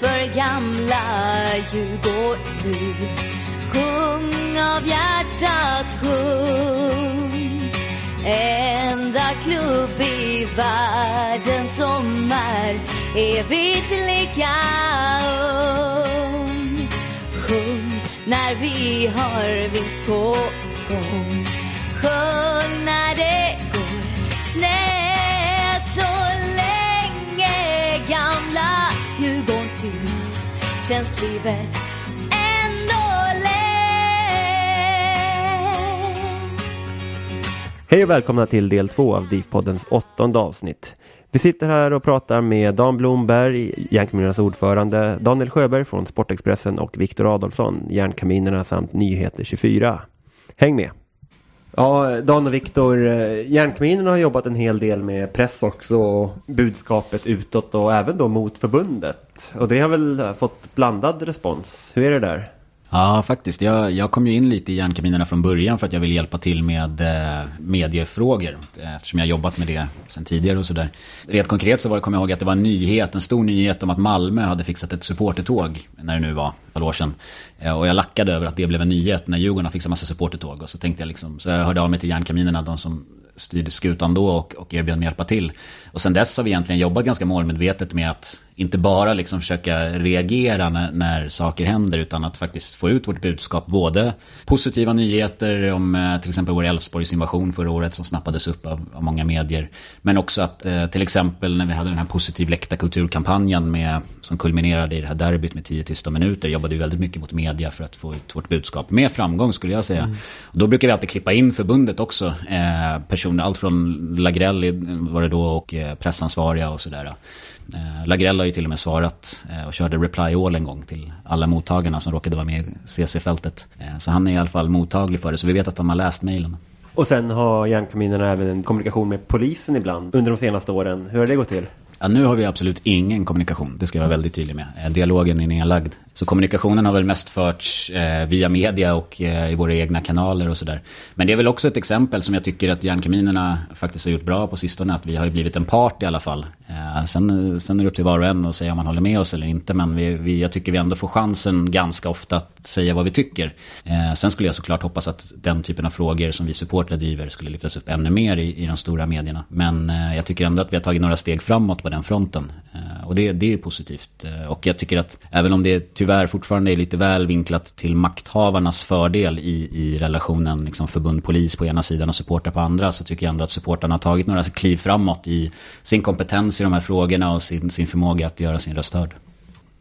För gamla Djurgården Sjung av hjärtat, sjung. Enda klubb i världen som är evigt lika ung Sjung när vi har vinst på gång. Känns livet ändå lätt Hej och välkomna till del två av DIF-poddens åttonde avsnitt. Vi sitter här och pratar med Dan Blomberg, Järnkaminernas ordförande, Daniel Sjöberg från Sportexpressen och Viktor Adolfsson, Järnkaminerna samt Nyheter 24. Häng med! Ja, Dan och Viktor, eh, Järnkaminerna har jobbat en hel del med press också och budskapet utåt och även då mot förbundet. Och det har väl fått blandad respons. Hur är det där? Ja, faktiskt. Jag, jag kom ju in lite i järnkaminerna från början för att jag vill hjälpa till med eh, mediefrågor. Eh, eftersom jag jobbat med det sen tidigare och sådär. Rent konkret så var det, kom jag ihåg att det var en nyhet, en stor nyhet om att Malmö hade fixat ett supportertåg. När det nu var, ett par år sedan. Eh, och jag lackade över att det blev en nyhet när Djurgården har fixat massa supportertåg. Och så tänkte jag liksom, så jag hörde av mig till järnkaminerna, de som styrde skutan då och, och erbjöd mig hjälpa till. Och sen dess har vi egentligen jobbat ganska målmedvetet med att inte bara liksom försöka reagera när, när saker händer utan att faktiskt få ut vårt budskap. Både positiva nyheter om eh, till exempel vår Elfsborgs invasion förra året som snappades upp av, av många medier. Men också att eh, till exempel när vi hade den här positiv läktarkulturkampanjen med, som kulminerade i det här derbyt med 10 tysta minuter jobbade vi väldigt mycket mot media för att få ut vårt budskap. Med framgång skulle jag säga. Och då brukar vi alltid klippa in förbundet också. Eh, personer, allt från Lagrell var det då och eh, pressansvariga och sådär. Eh, Lagrell ju till och med svarat eh, och körde reply all en gång till alla mottagarna som råkade vara med i CC-fältet. Eh, så han är i alla fall mottaglig för det, så vi vet att han har läst mejlen. Och sen har Järnkaminerna även en kommunikation med polisen ibland under de senaste åren. Hur har det gått till? Ja, nu har vi absolut ingen kommunikation, det ska jag vara väldigt tydlig med. Eh, dialogen är nedlagd. Så kommunikationen har väl mest förts eh, via media och eh, i våra egna kanaler och sådär. Men det är väl också ett exempel som jag tycker att Järnkaminerna faktiskt har gjort bra på sistone. Att vi har ju blivit en part i alla fall. Eh, sen, sen är det upp till var och en att säga om man håller med oss eller inte. Men vi, vi, jag tycker vi ändå får chansen ganska ofta att säga vad vi tycker. Eh, sen skulle jag såklart hoppas att den typen av frågor som vi supportrar driver skulle lyftas upp ännu mer i, i de stora medierna. Men eh, jag tycker ändå att vi har tagit några steg framåt på den fronten. Eh, och det, det är positivt. Eh, och jag tycker att även om det tyvärr fortfarande är lite väl vinklat till makthavarnas fördel i, i relationen liksom förbund-polis på ena sidan och supportrar på andra så tycker jag ändå att supportrarna har tagit några kliv framåt i sin kompetens i de här frågorna och sin, sin förmåga att göra sin röst hörd.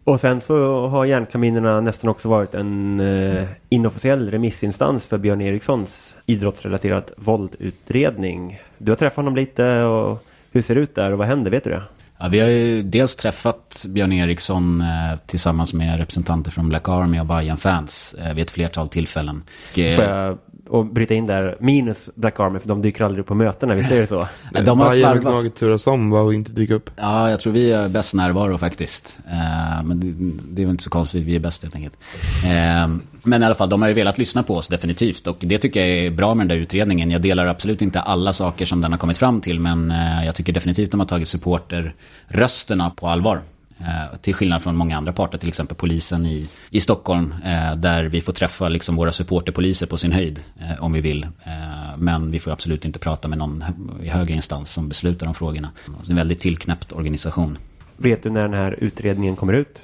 Och sen så har Järnkaminerna nästan också varit en eh, inofficiell remissinstans för Björn Erikssons idrottsrelaterat våldutredning. Du har träffat honom lite och hur ser det ut där och vad händer? Vet du det? Ja, vi har ju dels träffat Björn Eriksson eh, tillsammans med representanter från Black Army och Bayern fans eh, vid ett flertal tillfällen. Får jag och bryta in där, minus Black Army, för de dyker aldrig upp på mötena, visst är det så? De har och slarvat. Turas om var att inte dyka upp. Ja, jag tror vi är bäst närvaro faktiskt. Eh, men det, det är väl inte så konstigt, vi är bäst helt enkelt. Eh, men i alla fall, de har ju velat lyssna på oss definitivt. Och det tycker jag är bra med den där utredningen. Jag delar absolut inte alla saker som den har kommit fram till. Men eh, jag tycker definitivt de har tagit supporterrösterna på allvar. Eh, till skillnad från många andra parter, till exempel polisen i, i Stockholm. Eh, där vi får träffa liksom våra supporterpoliser på sin höjd, eh, om vi vill. Men vi får absolut inte prata med någon i högre instans som beslutar om frågorna. Det är en väldigt tillknäppt organisation. Vet du när den här utredningen kommer ut?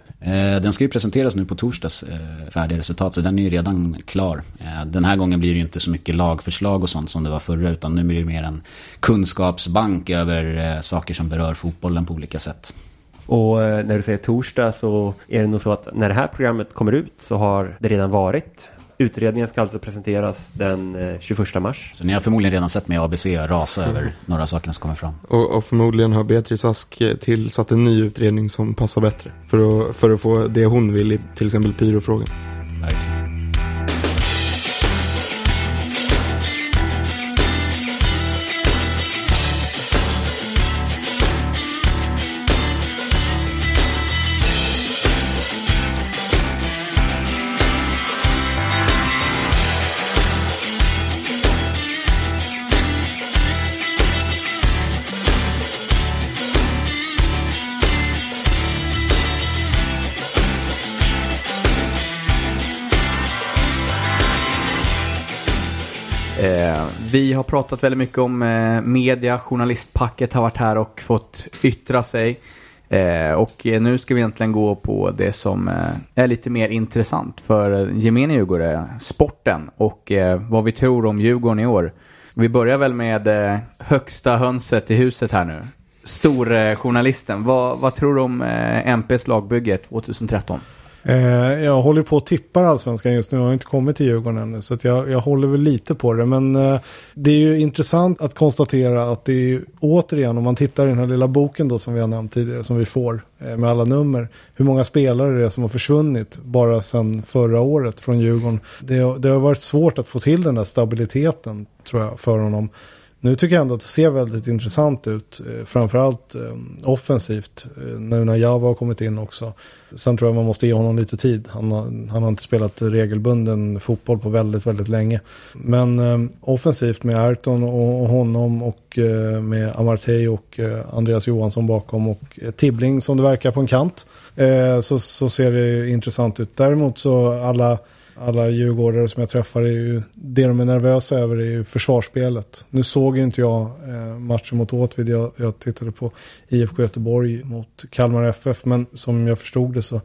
Den ska ju presenteras nu på torsdags, färdiga resultat, så den är ju redan klar. Den här gången blir det ju inte så mycket lagförslag och sånt som det var förra, utan nu blir det mer en kunskapsbank över saker som berör fotbollen på olika sätt. Och eh, när du säger torsdag så är det nog så att när det här programmet kommer ut så har det redan varit. Utredningen ska alltså presenteras den eh, 21 mars. Så ni har förmodligen redan sett mig ABC rasa över några saker som kommer fram. Och, och förmodligen har Beatrice Ask eh, tillsatt en ny utredning som passar bättre. För att, för att få det hon vill i till exempel pyrofrågan. Verkligen. Vi har pratat väldigt mycket om eh, media, journalistpacket har varit här och fått yttra sig. Eh, och eh, nu ska vi egentligen gå på det som eh, är lite mer intressant för eh, gemene djurgårdare, sporten och eh, vad vi tror om Djurgården i år. Vi börjar väl med högsta hönset i huset här nu. Storjournalisten, vad, vad tror du om MPs lagbygge 2013? Eh, jag håller på att tippa allsvenskan just nu. Jag har inte kommit till Djurgården ännu. Så att jag, jag håller väl lite på det. Men eh, det är ju intressant att konstatera att det är ju återigen, om man tittar i den här lilla boken då som vi har nämnt tidigare, som vi får eh, med alla nummer. Hur många spelare det är som har försvunnit bara sedan förra året från Djurgården. Det, det har varit svårt att få till den där stabiliteten tror jag för honom. Nu tycker jag ändå att det ser väldigt intressant ut. Eh, framförallt eh, offensivt. Eh, nu när Java har kommit in också. Sen tror jag man måste ge honom lite tid. Han har, han har inte spelat regelbunden fotboll på väldigt, väldigt länge. Men offensivt med Ayrton och, honom och med Amartey och Andreas Johansson bakom och Tibbling som det verkar på en kant. Så, så ser det intressant ut. Däremot så alla alla djurgårdare som jag träffar är ju, det de är nervösa över är ju försvarsspelet. Nu såg ju inte jag eh, matchen mot Åtvid, jag, jag tittade på IFK Göteborg mot Kalmar FF, men som jag förstod det så,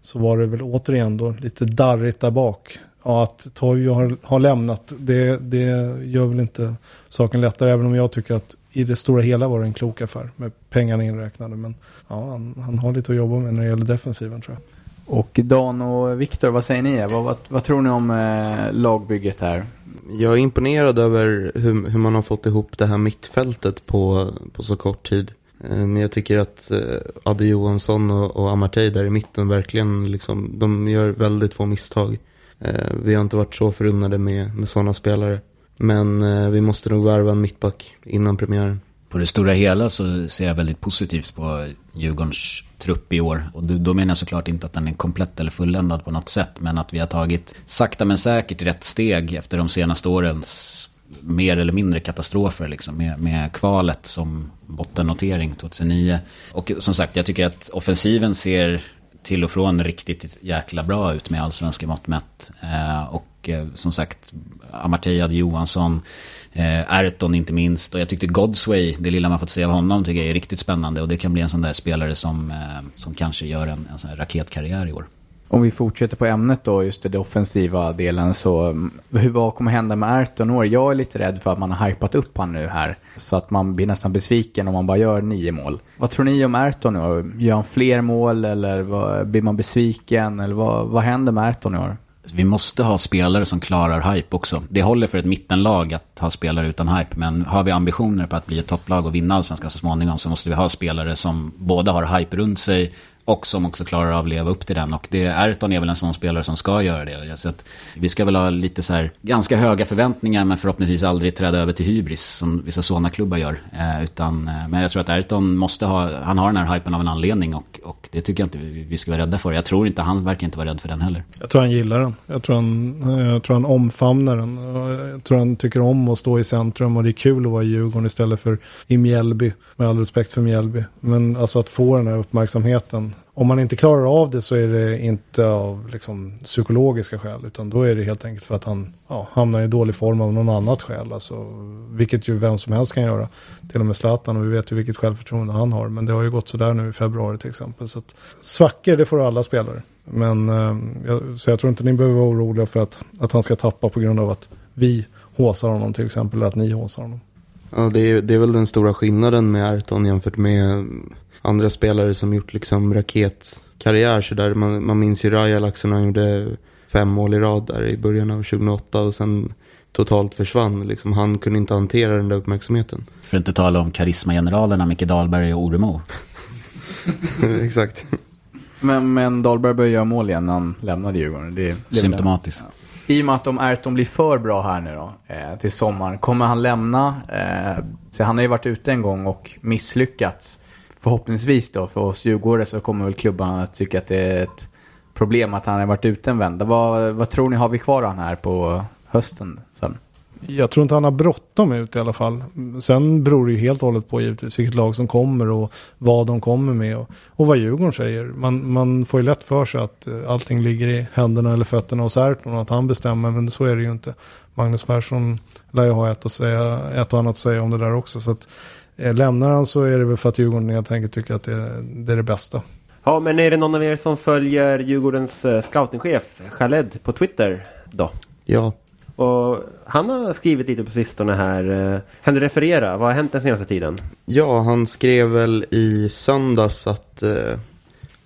så var det väl återigen då lite darrigt där bak. Ja, att Toivo har, har lämnat, det, det gör väl inte saken lättare, även om jag tycker att i det stora hela var det en klok affär med pengarna inräknade. Men ja, han, han har lite att jobba med när det gäller defensiven tror jag. Och Dan och Viktor, vad säger ni? Vad, vad, vad tror ni om eh, lagbygget här? Jag är imponerad över hur, hur man har fått ihop det här mittfältet på, på så kort tid. Eh, men jag tycker att eh, Adde Johansson och, och Amartey där i mitten verkligen liksom, de gör väldigt få misstag. Eh, Vi har inte varit så förunnade med, med sådana spelare. Men eh, vi måste nog värva en mittback innan premiären. På det stora hela så ser jag väldigt positivt på Djurgårdens trupp i år. Och då menar jag såklart inte att den är komplett eller fulländad på något sätt. Men att vi har tagit sakta men säkert rätt steg efter de senaste årens mer eller mindre katastrofer. Liksom, med, med kvalet som bottennotering 2009. Och som sagt, jag tycker att offensiven ser till och från riktigt jäkla bra ut med allsvenska mått mätt. Eh, och eh, som sagt, Amartey Johansson, eh, Ayrton inte minst. Och jag tyckte Godsway, det lilla man fått se av honom, tycker jag är riktigt spännande. Och det kan bli en sån där spelare som, eh, som kanske gör en, en sån här raketkarriär i år. Om vi fortsätter på ämnet då, just det, det offensiva delen, så mm, hur, vad kommer hända med Ayrton år? Jag är lite rädd för att man har hypat upp han nu här, så att man blir nästan besviken om man bara gör nio mål. Vad tror ni om Ayrton i år? Gör han fler mål eller vad, blir man besviken? Eller vad, vad händer med Ayrton i år? Vi måste ha spelare som klarar hype också. Det håller för ett mittenlag att ha spelare utan hype. Men har vi ambitioner på att bli ett topplag och vinna allsvenskan så småningom så måste vi ha spelare som både har hype runt sig och som också klarar av att leva upp till den. Och det, Ayrton är väl en sån spelare som ska göra det. Så att vi ska väl ha lite så här, ganska höga förväntningar men förhoppningsvis aldrig träda över till hybris som vissa sådana klubbar gör. Eh, utan, eh, men jag tror att Ayrton måste ha, han har den här hypen av en anledning och, och det tycker jag inte vi, vi ska vara rädda för. Jag tror inte, han verkar inte vara rädd för den heller. Jag tror han gillar den. Jag tror han, jag tror han omfamnar den. Jag tror han tycker om att stå i centrum och det är kul att vara i Djurgården istället för i Mjällby. Med all respekt för Mjällby. Men alltså att få den här uppmärksamheten. Om man inte klarar av det så är det inte av liksom, psykologiska skäl. Utan då är det helt enkelt för att han ja, hamnar i dålig form av någon annat skäl. Alltså, vilket ju vem som helst kan göra. Till och med Zlatan och vi vet ju vilket självförtroende han har. Men det har ju gått sådär nu i februari till exempel. Så att, svackor det får alla spelare. Men eh, jag, så jag tror inte ni behöver vara oroliga för att, att han ska tappa på grund av att vi håsar honom till exempel. Eller att ni håsar honom. Ja, det är, det är väl den stora skillnaden med Ayrton jämfört med andra spelare som gjort liksom raketkarriär. Så där man, man minns ju Raja när han gjorde fem mål i rad där i början av 2008 och sen totalt försvann. Liksom, han kunde inte hantera den där uppmärksamheten. För att inte tala om karismageneralerna Micke Dahlberg och Oremo. Exakt. Men, men Dahlberg började göra mål igen när han lämnade Djurgården. Det, det Symptomatiskt. Ja. I och med att om Ayrton blir för bra här nu då, eh, till sommaren, kommer han lämna? Eh, så han har ju varit ute en gång och misslyckats. Förhoppningsvis då, för oss djurgårdare så kommer väl klubbarna att tycka att det är ett problem att han har varit ute en vända. Vad, vad tror ni, har vi kvar han här på hösten sen? Jag tror inte han har bråttom ut i alla fall. Sen beror det ju helt och hållet på givetvis vilket lag som kommer och vad de kommer med och, och vad Djurgården säger. Man, man får ju lätt för sig att eh, allting ligger i händerna eller fötterna hos Erton och att han bestämmer, men så är det ju inte. Magnus Persson lär ju ha ett, att säga, ett och annat att säga om det där också. Så att, eh, lämnar han så är det väl för att Djurgården helt enkelt tycker att det är det, är det bästa. Ja, men är det någon av er som följer Djurgårdens eh, scoutingchef Khaled på Twitter då? Ja. Och han har skrivit lite på sistone här. Eh, kan du referera? Vad har hänt den senaste tiden? Ja, han skrev väl i söndags att eh,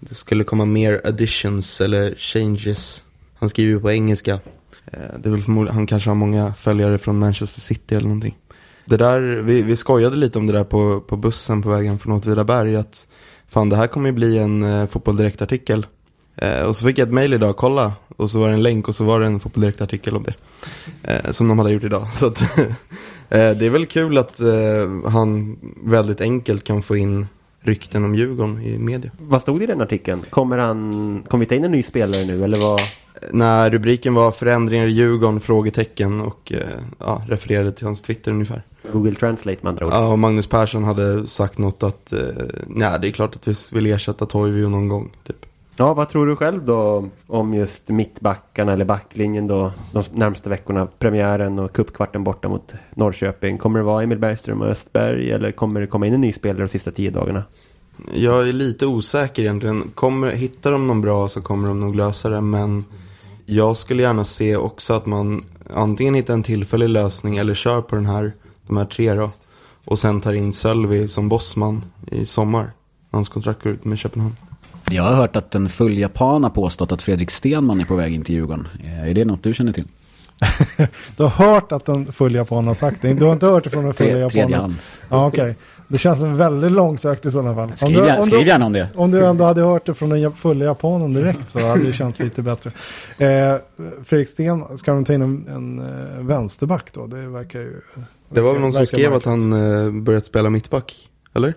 det skulle komma mer additions eller changes. Han skriver ju på engelska. Eh, det är väl förmodligen, han kanske har många följare från Manchester City eller någonting. Det där, vi, vi skojade lite om det där på, på bussen på vägen från Åtvidaberg. Att fan, det här kommer ju bli en eh, Fotboll Direkt-artikel. Eh, och så fick jag ett mail idag, kolla. Och så var det en länk och så var det en Fotboll Direkt-artikel om det. Eh, som de hade gjort idag. Så att, eh, det är väl kul att eh, han väldigt enkelt kan få in rykten om Djurgården i media. Vad stod det i den artikeln? Kommer, han, kommer vi ta in en ny spelare nu eller vad? När rubriken var förändringar i Djurgården, frågetecken och eh, ja, refererade till hans Twitter ungefär. Google Translate med andra ord. Ja, och Magnus Persson hade sagt något att eh, nej, det är klart att vi vill ersätta Toivio någon gång. Typ. Ja, vad tror du själv då om just mittbackarna eller backlinjen då de närmaste veckorna? Premiären och cupkvarten borta mot Norrköping. Kommer det vara Emil Bergström och Östberg eller kommer det komma in en ny spelare de sista tio dagarna? Jag är lite osäker egentligen. Kommer, hittar de någon bra så kommer de nog lösa det. Men jag skulle gärna se också att man antingen hittar en tillfällig lösning eller kör på den här, de här tre då. Och sen tar in Sölvi som bossman i sommar. Hans kontrakt går ut med Köpenhamn. Jag har hört att en full japan har påstått att Fredrik Stenman är på väg in till Djurgården. Eh, är det något du känner till? du har hört att en full japan har sagt det. Du har inte hört det från en full japan? Tredjehands. Ja, okej. Okay. Det känns väldigt långsökt i sådana fall. Skriv, om du, om skriv gärna om det. Om du ändå hade hört det från den fulla japanen direkt så hade det känts lite bättre. Eh, Fredrik Sten, ska de ta in en, en uh, vänsterback då? Det verkar ju... Det var väl någon som skrev att han uh, börjat spela mittback, eller?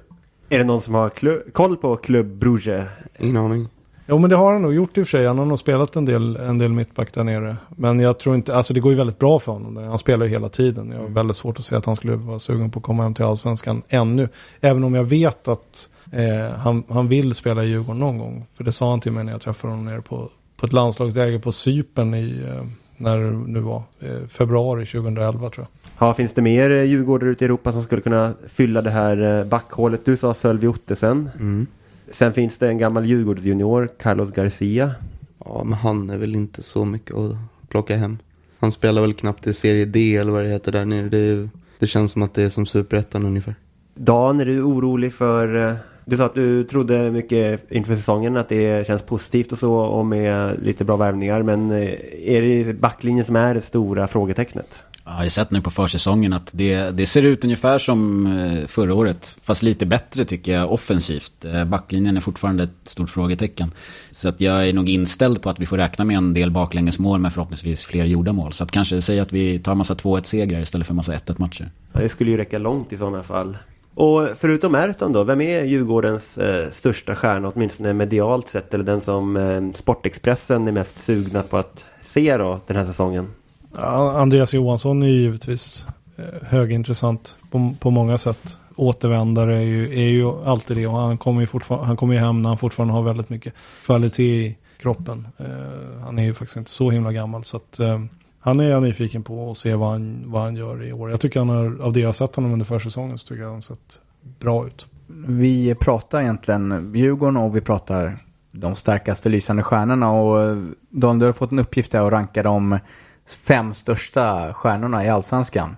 Är det någon som har koll på Club Brugge? Ingen aning. Jo men det har han nog gjort i och för sig. Han har nog spelat en del, en del mittback där nere. Men jag tror inte, alltså det går ju väldigt bra för honom. Där. Han spelar ju hela tiden. Jag har väldigt svårt att se att han skulle vara sugen på att komma hem till allsvenskan ännu. Även om jag vet att eh, han, han vill spela i Djurgården någon gång. För det sa han till mig när jag träffade honom nere på, på ett landslagsläger på Sypen i, eh, när det nu var, eh, februari 2011 tror jag. Ja, finns det mer eh, Djurgårdare ute i Europa som skulle kunna fylla det här eh, backhålet? Du sa Sölvi Ottesen. Mm. Sen finns det en gammal Djurgårdsjunior, Carlos Garcia. Ja, men han är väl inte så mycket att plocka hem. Han spelar väl knappt i serie D eller vad det heter där nere. Det, det känns som att det är som superettan ungefär. Dan, är du orolig för... Eh, du sa att du trodde mycket inför säsongen att det känns positivt och så och med lite bra värvningar. Men är det backlinjen som är det stora frågetecknet? Jag har sett nu på försäsongen att det, det ser ut ungefär som eh, förra året. Fast lite bättre tycker jag offensivt. Eh, backlinjen är fortfarande ett stort frågetecken. Så att jag är nog inställd på att vi får räkna med en del baklängesmål med förhoppningsvis fler gjorda mål. Så att kanske säga att vi tar massa 2-1 segrar istället för massa 1-1 matcher. Ja, det skulle ju räcka långt i sådana fall. Och förutom Merton då, vem är Djurgårdens eh, största stjärna, åtminstone medialt sett, eller den som eh, Sportexpressen är mest sugna på att se då den här säsongen? Andreas Johansson är givetvis eh, högintressant på, på många sätt. Återvändare är ju, är ju alltid det och han kommer ju, han kommer ju hem när han fortfarande har väldigt mycket kvalitet i kroppen. Eh, han är ju faktiskt inte så himla gammal så att eh, han är jag nyfiken på att se vad han, vad han gör i år. Jag tycker han har, av det jag har sett honom under försäsongen så tycker jag han har sett bra ut. Vi pratar egentligen Djurgården och vi pratar de starkaste lysande stjärnorna och eh, Don, du har fått en uppgift där att ranka de fem största stjärnorna i allsvenskan.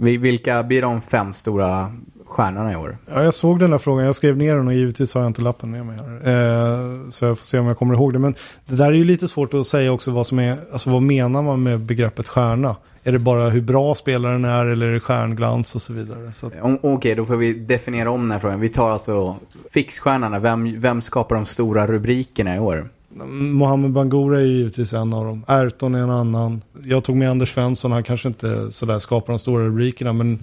Vilka blir de fem stora stjärnorna i år? Ja, jag såg den där frågan. Jag skrev ner den och givetvis har jag inte lappen med mig här. Eh, så jag får se om jag kommer ihåg det. Men det där är ju lite svårt att säga också vad som är, alltså vad menar man med begreppet stjärna? Är det bara hur bra spelaren är eller är det stjärnglans och så vidare? Så. Okej, okay, då får vi definiera om den här frågan. Vi tar alltså fixstjärnorna. Vem, vem skapar de stora rubrikerna i år? Mohamed Bangura är givetvis en av dem. Ayrton är en annan. Jag tog med Anders Svensson. Han kanske inte sådär skapar de stora rubrikerna. Men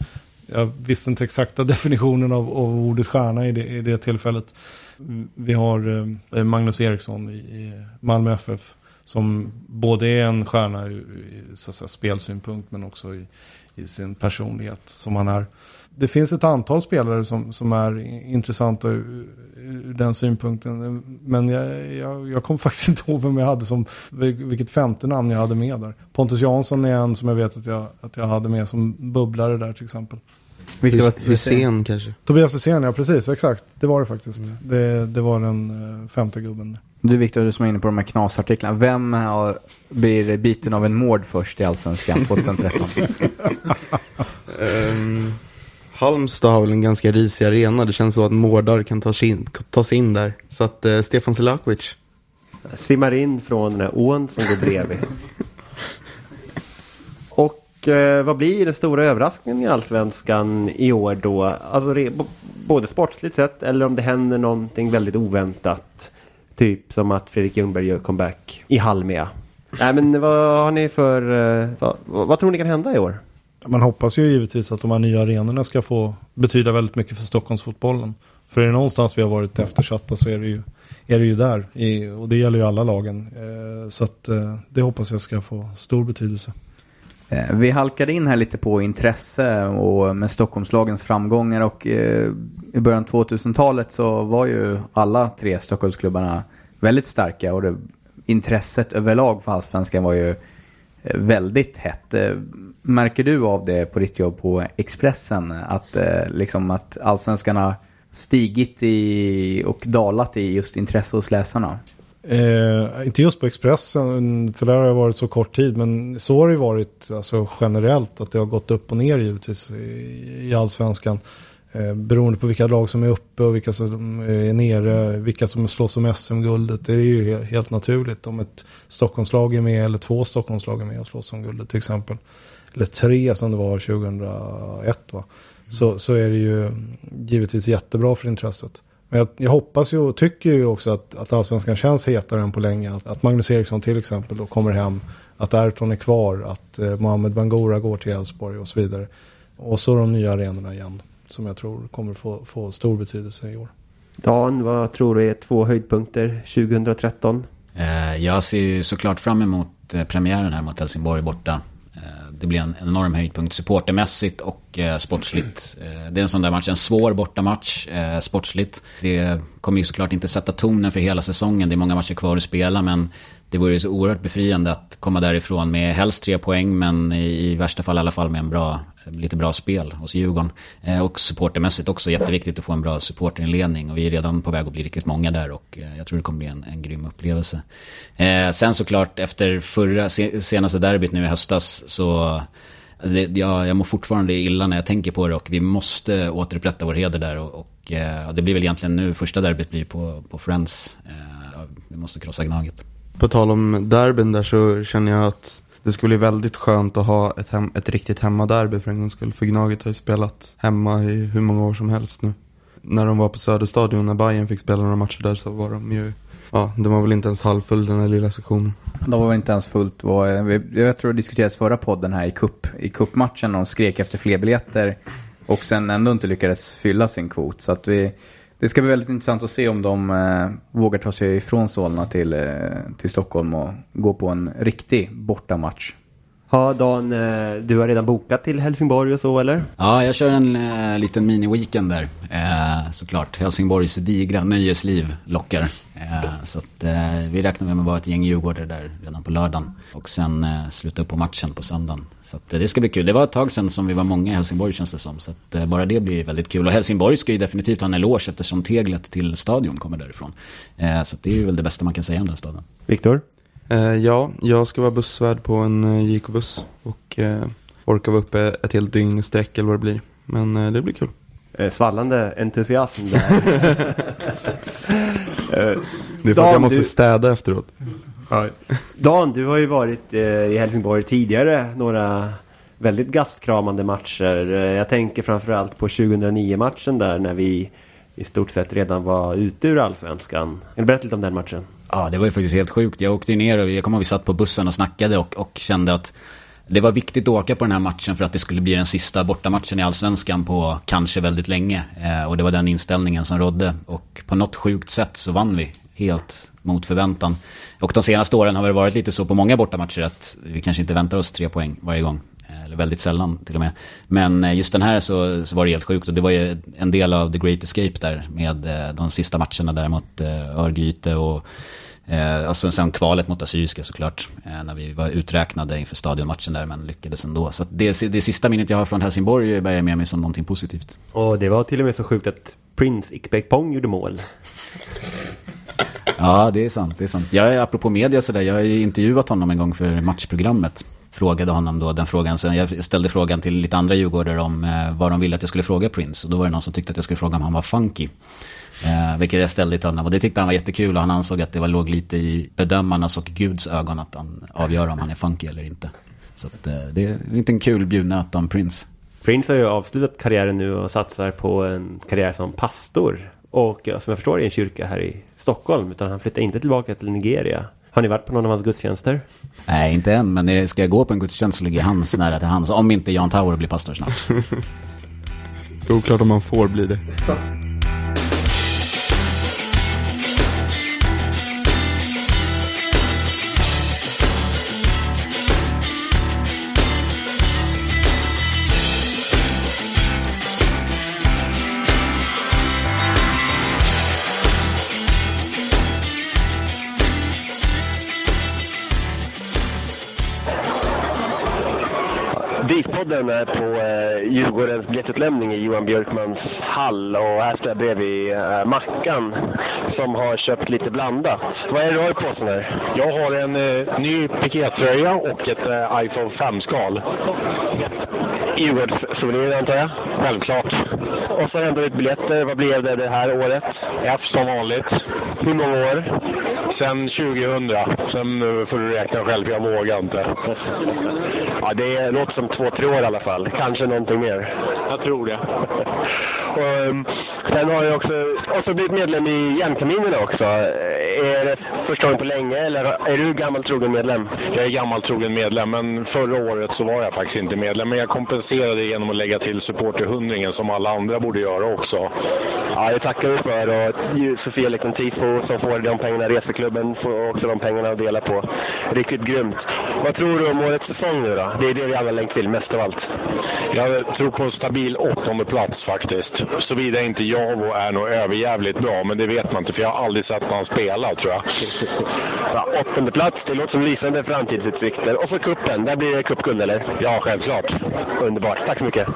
jag visste inte exakta definitionen av, av ordet stjärna i det, i det tillfället. Vi har eh, Magnus Eriksson i, i Malmö FF. Som både är en stjärna ur så att säga, spelsynpunkt men också i, i sin personlighet som han är det finns ett antal spelare som, som är intressanta ur, ur den synpunkten. Men jag, jag, jag kommer faktiskt inte ihåg vem jag hade som, vilket femte namn jag hade med där. Pontus Jansson är en som jag vet att jag, att jag hade med som bubblare där till exempel. Hysén kanske? Tobias Hysén, ja precis, exakt. Det var det faktiskt. Mm. Det, det var den uh, femte gubben. Du Viktor, du som är inne på de här knasartiklarna. Vem har, blir biten av en mård först i Allsvenskan 2013? um, Halmstad har väl en ganska risig arena. Det känns så att Mårdar kan ta sig in, ta sig in där. Så att eh, Stefan Selakovic. Simmar in från den här ån som går bredvid. Och eh, vad blir den stora överraskningen i Allsvenskan i år då? Alltså både sportsligt sett eller om det händer någonting väldigt oväntat. Typ som att Fredrik Ljungberg gör comeback i Halmia. Nej men vad har ni för... Eh, vad, vad tror ni kan hända i år? Man hoppas ju givetvis att de här nya arenorna ska få betyda väldigt mycket för Stockholmsfotbollen. För är det någonstans vi har varit eftersatta så är det ju, är det ju där. I, och det gäller ju alla lagen. Eh, så att, eh, det hoppas jag ska få stor betydelse. Eh, vi halkade in här lite på intresse och med Stockholmslagens framgångar och eh, i början av 2000-talet så var ju alla tre Stockholmsklubbarna väldigt starka och det, intresset överlag för allsvenskan var ju väldigt hett. Eh, märker du av det på ditt jobb på Expressen? Att, eh, liksom att allsvenskan har stigit i och dalat i just intresse hos läsarna? Eh, inte just på Expressen, för där har jag varit så kort tid. Men så har det varit alltså, generellt. Att det har gått upp och ner givetvis i, i allsvenskan. Eh, beroende på vilka lag som är uppe och vilka som är nere. Vilka som slåss om SM-guldet. Det är ju helt naturligt. Om ett Stockholmslag är med eller två Stockholmslag är med och slåss om guldet till exempel eller tre som det var 2001 va. Så, så är det ju givetvis jättebra för intresset. Men jag, jag hoppas ju och tycker ju också att, att allsvenskan känns hetare än på länge. Att, att Magnus Eriksson till exempel då kommer hem. Att Ayrton är kvar. Att eh, Mohamed Bangura går till Elfsborg och så vidare. Och så de nya arenorna igen. Som jag tror kommer få, få stor betydelse i år. Dan, vad tror du är två höjdpunkter 2013? Eh, jag ser såklart fram emot eh, premiären här mot Helsingborg borta det blir en enorm höjdpunkt supportermässigt och eh, sportsligt. Eh, det är en sån där match, en svår bortamatch eh, sportsligt. Det kommer ju såklart inte sätta tonen för hela säsongen. Det är många matcher kvar att spela men det vore ju så oerhört befriande att komma därifrån med helst tre poäng men i, värsta fall i alla fall med en bra lite bra spel hos Djurgården. Eh, och supportermässigt också jätteviktigt att få en bra supporterinledning. Och vi är redan på väg att bli riktigt många där och eh, jag tror det kommer bli en, en grym upplevelse. Eh, sen såklart efter förra, senaste derbyt nu i höstas så Alltså det, jag, jag mår fortfarande illa när jag tänker på det och vi måste återupprätta vår heder där. Och, och och det blir väl egentligen nu, första derbyt blir på, på Friends. Eh, vi måste krossa Gnaget. På tal om derbyn där så känner jag att Det skulle bli väldigt skönt att ha ett, hem, ett riktigt hemmaderby för en gångs skull. För Gnaget har ju spelat hemma i hur många år som helst nu. När de var på Söderstadion, när Bayern fick spela några matcher där så var de ju, ja, de var väl inte ens halvfull den här lilla sektionen. De var väl inte ens fullt. Var, jag tror det diskuterades förra podden här i cup, i cupmatchen. De skrek efter fler biljetter och sen ändå inte lyckades fylla sin kvot. Så att vi, det ska bli väldigt intressant att se om de eh, vågar ta sig ifrån Solna till, eh, till Stockholm och gå på en riktig bortamatch. Ja, Dan, eh, du har redan bokat till Helsingborg och så eller? Ja, jag kör en eh, liten mini-weekend där. Eh, såklart. Helsingborgs digra nöjesliv lockar. Eh, så att, eh, vi räknar med att vara ett gäng djurgårdare där redan på lördagen. Och sen eh, sluta upp på matchen på söndagen. Så att, det ska bli kul. Det var ett tag sedan som vi var många i Helsingborg känns det som. Så att, bara det blir väldigt kul. Och Helsingborg ska ju definitivt ha en eloge eftersom teglet till stadion kommer därifrån. Så att det är ju väl det bästa man kan säga om den staden. Viktor? Eh, ja, jag ska vara bussvärd på en eh, JK-buss och eh, orka vara uppe ett helt dygn i sträck eller vad det blir. Men eh, det blir kul. Svallande entusiasm där. Det är för att jag måste du- städa efteråt. Dan, du har ju varit i Helsingborg tidigare några väldigt gastkramande matcher. Jag tänker framförallt på 2009-matchen där när vi i stort sett redan var ute ur allsvenskan. Kan du berätta lite om den matchen? Ja, det var ju faktiskt helt sjukt. Jag åkte ju ner och jag kommer ihåg vi satt på bussen och snackade och, och kände att det var viktigt att åka på den här matchen för att det skulle bli den sista bortamatchen i Allsvenskan på kanske väldigt länge. Eh, och det var den inställningen som rådde. Och på något sjukt sätt så vann vi. Helt mot förväntan. Och de senaste åren har det varit lite så på många bortamatcher att vi kanske inte väntar oss tre poäng varje gång. Väldigt sällan till och med. Men eh, just den här så, så var det helt sjukt. Och det var ju en del av The Great Escape där. Med eh, de sista matcherna där mot eh, Örgryte och Eh, alltså sen kvalet mot Assyriska såklart. Eh, när vi var uträknade inför stadionmatchen där men lyckades ändå. Så det, det sista minnet jag har från Helsingborg bär jag med mig som någonting positivt. Och det var till och med så sjukt att Prince Ikbekpong gjorde mål. Ja, det är sant. Det är sant. Jag, är- apropå media sådär, jag har ju intervjuat honom en gång för matchprogrammet. Frågade honom då den frågan. Sen jag ställde frågan till lite andra djurgårdare om eh, vad de ville att jag skulle fråga Prince. Och då var det någon som tyckte att jag skulle fråga om han var funky. Eh, vilket jag ställde till honom. Och det tyckte han var jättekul. Och han ansåg att det var, låg lite i bedömarnas och Guds ögon att han avgör om han är funky eller inte. Så att, eh, det är en liten kul bjudnöt om Prince. Prince har ju avslutat karriären nu och satsar på en karriär som pastor. Och eh, som jag förstår i en kyrka här i Stockholm. Utan han flyttar inte tillbaka till Nigeria. Har ni varit på någon av hans gudstjänster? Nej, inte än. Men när- ska jag gå på en gudstjänst så ligger hans nära till hans. Om inte Jan Tauer blir pastor snart. Det är oklart om man får bli det. Är på eh, Djurgårdens biljettutlämning i Johan Björkmans hall och här står jag bredvid eh, Mackan som har köpt lite blandat. Vad är det du har i påsen här? Jag har en eh, ny pikétröja och ett eh, iPhone 5-skal. Djurgårdssouvenir antar jag? Självklart. Och så ändå lite biljetter. Vad blev det det här året? F som vanligt. Hur många år? Sen 2000. Sen eh, får du räkna själv, jag vågar inte. Ja, det låter som två, tre år i alla fall. Kanske någonting mer. Jag tror det. Och, um, sen har jag också, också blivit medlem i Järnkaminerna också. Är det första gången på länge eller är du gammal trogen medlem? Jag är gammal trogen medlem, men förra året så var jag faktiskt inte medlem. Men jag kompenserade genom att lägga till supporterhundringen som alla andra borde göra också. Ja, det tackar vi för. Och Sofia Lekon Tifo som får de pengarna, reseklubben får också de pengarna att dela på. Riktigt grymt. Vad tror du om årets säsong nu då? Det är det vi alla längtar till, mest av allt. Jag tror på en stabil åttonde plats faktiskt. Såvida inte Javo är nog överjävligt bra, men det vet man inte för jag har aldrig sett han spela tror jag. Ja, åttonde plats, det låter som lysande framtidsutsikter. Och för kuppen, där blir det cupguld eller? Ja, självklart. Underbart, tack så mycket.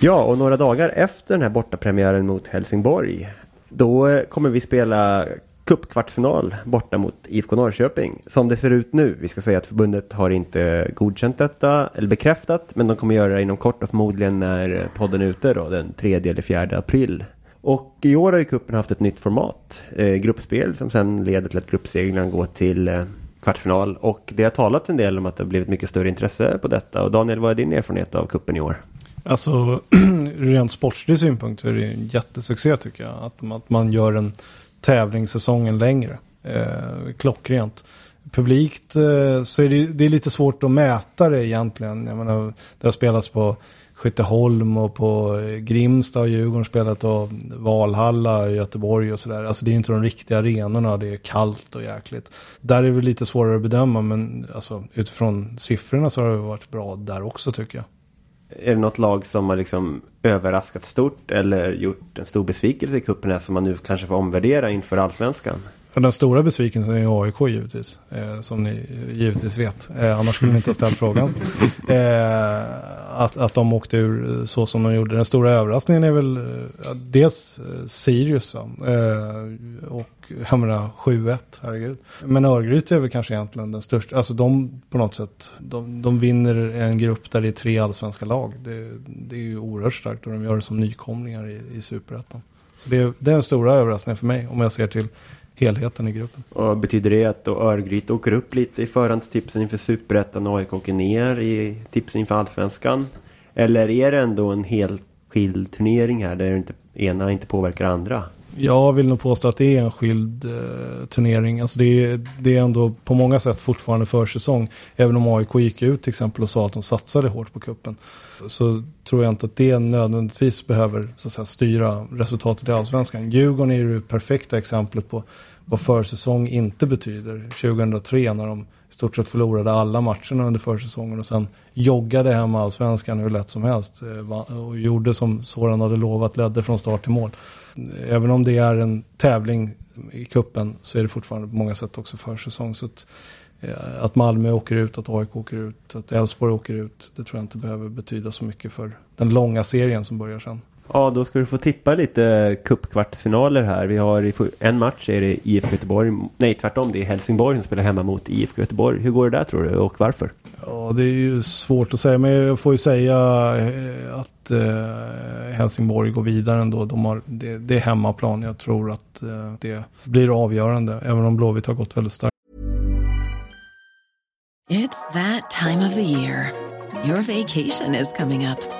Ja, och några dagar efter den här bortapremiären mot Helsingborg. Då kommer vi spela cupkvartsfinal borta mot IFK Norrköping. Som det ser ut nu, vi ska säga att förbundet har inte godkänt detta eller bekräftat, men de kommer göra det inom kort och förmodligen när podden är ute då, den 3 eller 4 april. Och i år har ju cupen haft ett nytt format, eh, gruppspel, som sen leder till att gruppsegrarna går till eh, kvartsfinal. Och det har talats en del om att det har blivit mycket större intresse på detta. Och Daniel, vad är din erfarenhet av kuppen i år? Alltså, rent sportslig synpunkt så är det en jättesuccé tycker jag. Att, att man gör en tävlingssäsongen längre. Eh, klockrent. Publikt eh, så är det, det är lite svårt att mäta det egentligen. Jag menar, det har spelats på Skytteholm och på eh, Grimsta och Djurgården spelat och Valhalla i Göteborg och sådär. Alltså det är inte de riktiga arenorna, det är kallt och jäkligt. Där är det lite svårare att bedöma men alltså, utifrån siffrorna så har det varit bra där också tycker jag. Är det något lag som har liksom överraskat stort eller gjort en stor besvikelse i cupen som man nu kanske får omvärdera inför allsvenskan? Den stora besvikelsen är AIK givetvis, eh, som ni givetvis vet. Eh, annars skulle ni inte ha ställt frågan. Eh, att, att de åkte ur så som de gjorde. Den stora överraskningen är väl eh, dels eh, Sirius eh, och jag menar 7-1, herregud. Men Örgryte är väl kanske egentligen den största. Alltså de på något sätt, de, de vinner en grupp där det är tre allsvenska lag. Det, det är ju oerhört starkt och de gör det som nykomlingar i, i superettan. Så det, det är den stora överraskningen för mig om jag ser till helheten i gruppen. Och betyder det att då Örgryte åker upp lite i förhandstipsen inför Superettan och AIK åker ner i tipsen inför Allsvenskan? Eller är det ändå en helt skild turnering här där inte, ena inte påverkar andra? Jag vill nog påstå att det är en skild eh, turnering. Alltså det, är, det är ändå på många sätt fortfarande försäsong. Även om AIK gick ut till exempel och sa att de satsade hårt på kuppen Så tror jag inte att det nödvändigtvis behöver så att säga, styra resultatet i allsvenskan. Djurgården är ju det perfekta exemplet på vad försäsong inte betyder. 2003 när de i stort sett förlorade alla matcherna under försäsongen och sen joggade hem allsvenskan hur lätt som helst eh, och gjorde som Soran hade lovat, ledde från start till mål. Även om det är en tävling i kuppen så är det fortfarande på många sätt också försäsong. Så att, eh, att Malmö åker ut, att AIK åker ut, att Elfsborg åker ut, det tror jag inte behöver betyda så mycket för den långa serien som börjar sen. Ja, då ska du få tippa lite cupkvartsfinaler här. Vi har en match är det IFK Göteborg. Nej, tvärtom. Det är Helsingborg som spelar hemma mot IFK Göteborg. Hur går det där tror du och varför? Ja, det är ju svårt att säga. Men jag får ju säga eh, att eh, Helsingborg går vidare ändå. De har, det, det är hemmaplan. Jag tror att eh, det blir avgörande. Även om Blåvitt har gått väldigt starkt. It's that time of the year. Your vacation is coming up.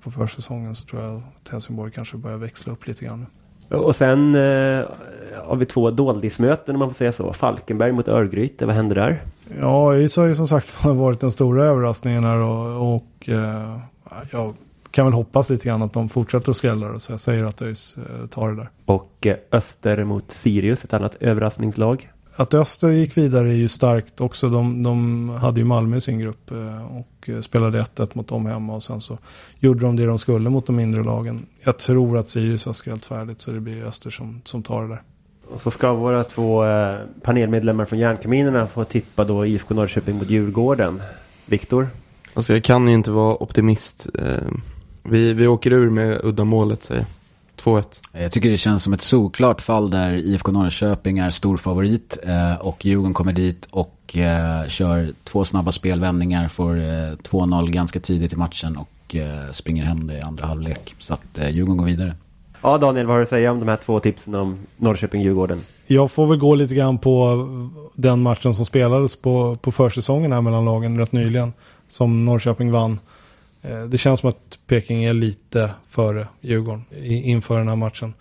På försäsongen så tror jag att Helsingborg kanske börjar växla upp lite grann. Och sen eh, har vi två doldismöten om man får säga så. Falkenberg mot Örgryte, vad händer där? Ja, ÖIS har ju som sagt varit den stora överraskningen här och, och eh, jag kan väl hoppas lite grann att de fortsätter att skrälla så jag säger att ÖIS eh, tar det där. Och eh, Öster mot Sirius, ett annat överraskningslag. Att Öster gick vidare är ju starkt också. De, de hade ju Malmö i sin grupp eh, och eh, spelade 1-1 mot dem hemma och sen så gjorde de det de skulle mot de mindre lagen. Jag tror att Sirius har skrällt färdigt så det blir Öster som, som tar det där. Och så ska våra två eh, panelmedlemmar från Järnkaminerna få tippa då IFK Norrköping mot Djurgården. Viktor? Alltså jag kan ju inte vara optimist. Vi, vi åker ur med uddamålet säger jag. 2-1. Jag tycker det känns som ett solklart fall där IFK Norrköping är stor favorit eh, och Djurgården kommer dit och eh, kör två snabba spelvändningar, får 2-0 ganska tidigt i matchen och springer hem det i andra halvlek. Så att Djurgården går vidare. Ja Daniel, vad har du att säga om de här två tipsen om Norrköping-Djurgården? Jag får väl gå lite grann på den matchen som spelades på, på försäsongen här mellan lagen rätt nyligen. Som Norrköping vann. Eh, det känns som att Peking är lite före Djurgården inför den här matchen.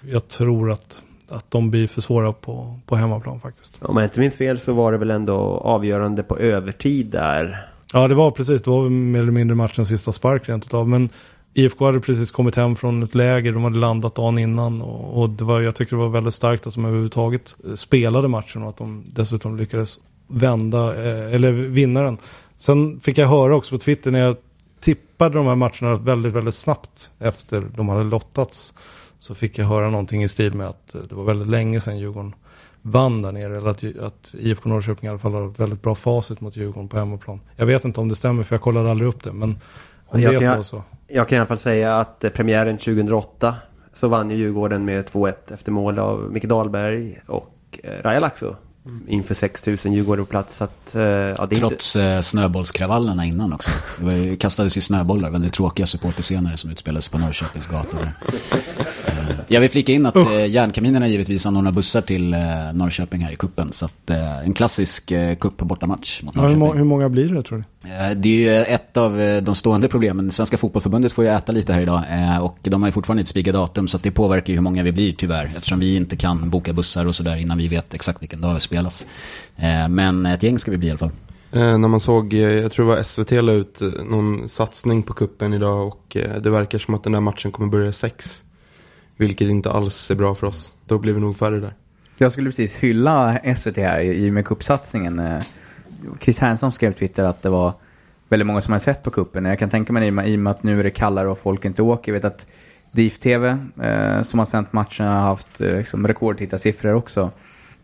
Jag tror att, att de blir för svåra på, på hemmaplan faktiskt. Om jag inte minns fel så var det väl ändå avgörande på övertid där. Ja, det var precis. Det var mer eller mindre matchens sista spark rent utav. Men IFK hade precis kommit hem från ett läger, de hade landat dagen innan och, och det var, jag tycker det var väldigt starkt att de överhuvudtaget spelade matchen och att de dessutom lyckades vända, eh, eller vinna den. Sen fick jag höra också på Twitter när jag tippade de här matcherna väldigt, väldigt snabbt efter de hade lottats. Så fick jag höra någonting i stil med att det var väldigt länge sedan Djurgården vann där nere. Eller att, att IFK Norrköping i alla fall har ett väldigt bra facit mot Djurgården på hemmaplan. Jag vet inte om det stämmer för jag kollade aldrig upp det. Men om jag det är så så. Jag kan i alla fall säga att eh, premiären 2008 så vann ju Djurgården med 2-1 efter mål av Micke Dahlberg och eh, Raja Laxo. Mm. Inför 6000 Djurgårdare på plats. Så att, eh, ja, det Trots inte... snöbollskravallerna innan också. Det kastades ju snöbollar, väldigt tråkiga supporterscener som utspelades på Norrköpings gator. Jag vill flika in att uh. Järnkaminerna givetvis anordnar bussar till Norrköping här i kuppen Så att, en klassisk kupp på bortamatch mot Norrköping. Ja, hur, många blir det tror du? Det är ett av de stående problemen. Svenska fotbollförbundet får ju äta lite här idag. Och de har ju fortfarande inte spikat datum. Så att det påverkar ju hur många vi blir tyvärr. Eftersom vi inte kan boka bussar och sådär innan vi vet exakt vilken dag spelar spelas. Eh, men ett gäng ska vi bli i alla fall. Eh, när man såg, eh, jag tror det var SVT la ut någon satsning på kuppen idag och det verkar som att den där matchen kommer börja sex. Vilket inte alls är bra för oss. Då blir vi nog färre där. Jag skulle precis hylla SVT här i och med kuppsatsningen. Chris Hansson skrev på Twitter att det var väldigt många som har sett på kuppen. Jag kan tänka mig i och med att nu är det kallare och folk inte åker. Jag vet att DIF TV eh, som har sänt matcherna har haft eh, liksom, rekordtittarsiffror också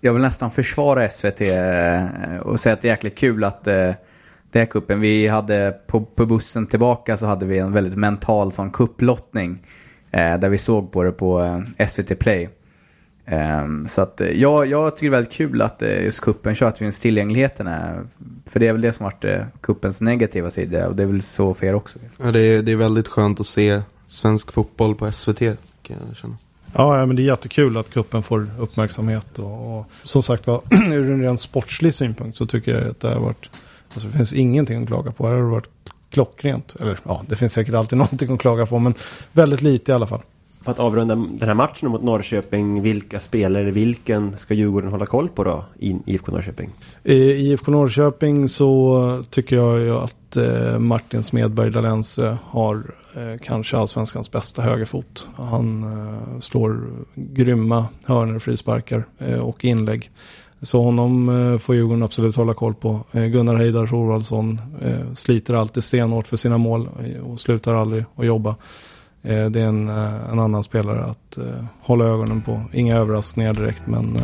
jag vill nästan försvara SVT eh, och säga att det är jäkligt kul att eh, det är kuppen. Vi hade på, på bussen tillbaka så hade vi en väldigt mental sån kupplottning. Eh, där vi såg på det på eh, SVT Play. Ehm, så att ja, jag tycker det är väldigt kul att just kuppen kör, att finns tillgängligheten är. För det är väl det som varit kuppens negativa sida och det är väl så för er också. Ja, det är, det är väldigt skönt att se svensk fotboll på SVT kan jag känna. Ja, men det är jättekul att kuppen får uppmärksamhet. Och, och som sagt var, ur en ren sportslig synpunkt så tycker jag att det har varit... Alltså det finns ingenting att klaga på. Det har varit klockrent. Eller ja, det finns säkert alltid någonting att klaga på. Men väldigt lite i alla fall. För att avrunda den här matchen mot Norrköping, vilka spelare, vilken ska Djurgården hålla koll på då i IFK Norrköping? I IFK Norrköping så tycker jag ju att eh, Martin Smedberg Dalense har eh, kanske allsvenskans bästa högerfot. Han eh, slår grymma hörnor, frisparkar och inlägg. Så honom får Djurgården absolut hålla koll på. Gunnar Heidar Thorvaldsson sliter alltid stenhårt för sina mål och slutar aldrig att jobba. Eh, det är en, eh, en annan spelare att eh, hålla ögonen på. Inga överraskningar direkt men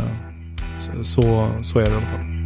så, så är det i alla fall.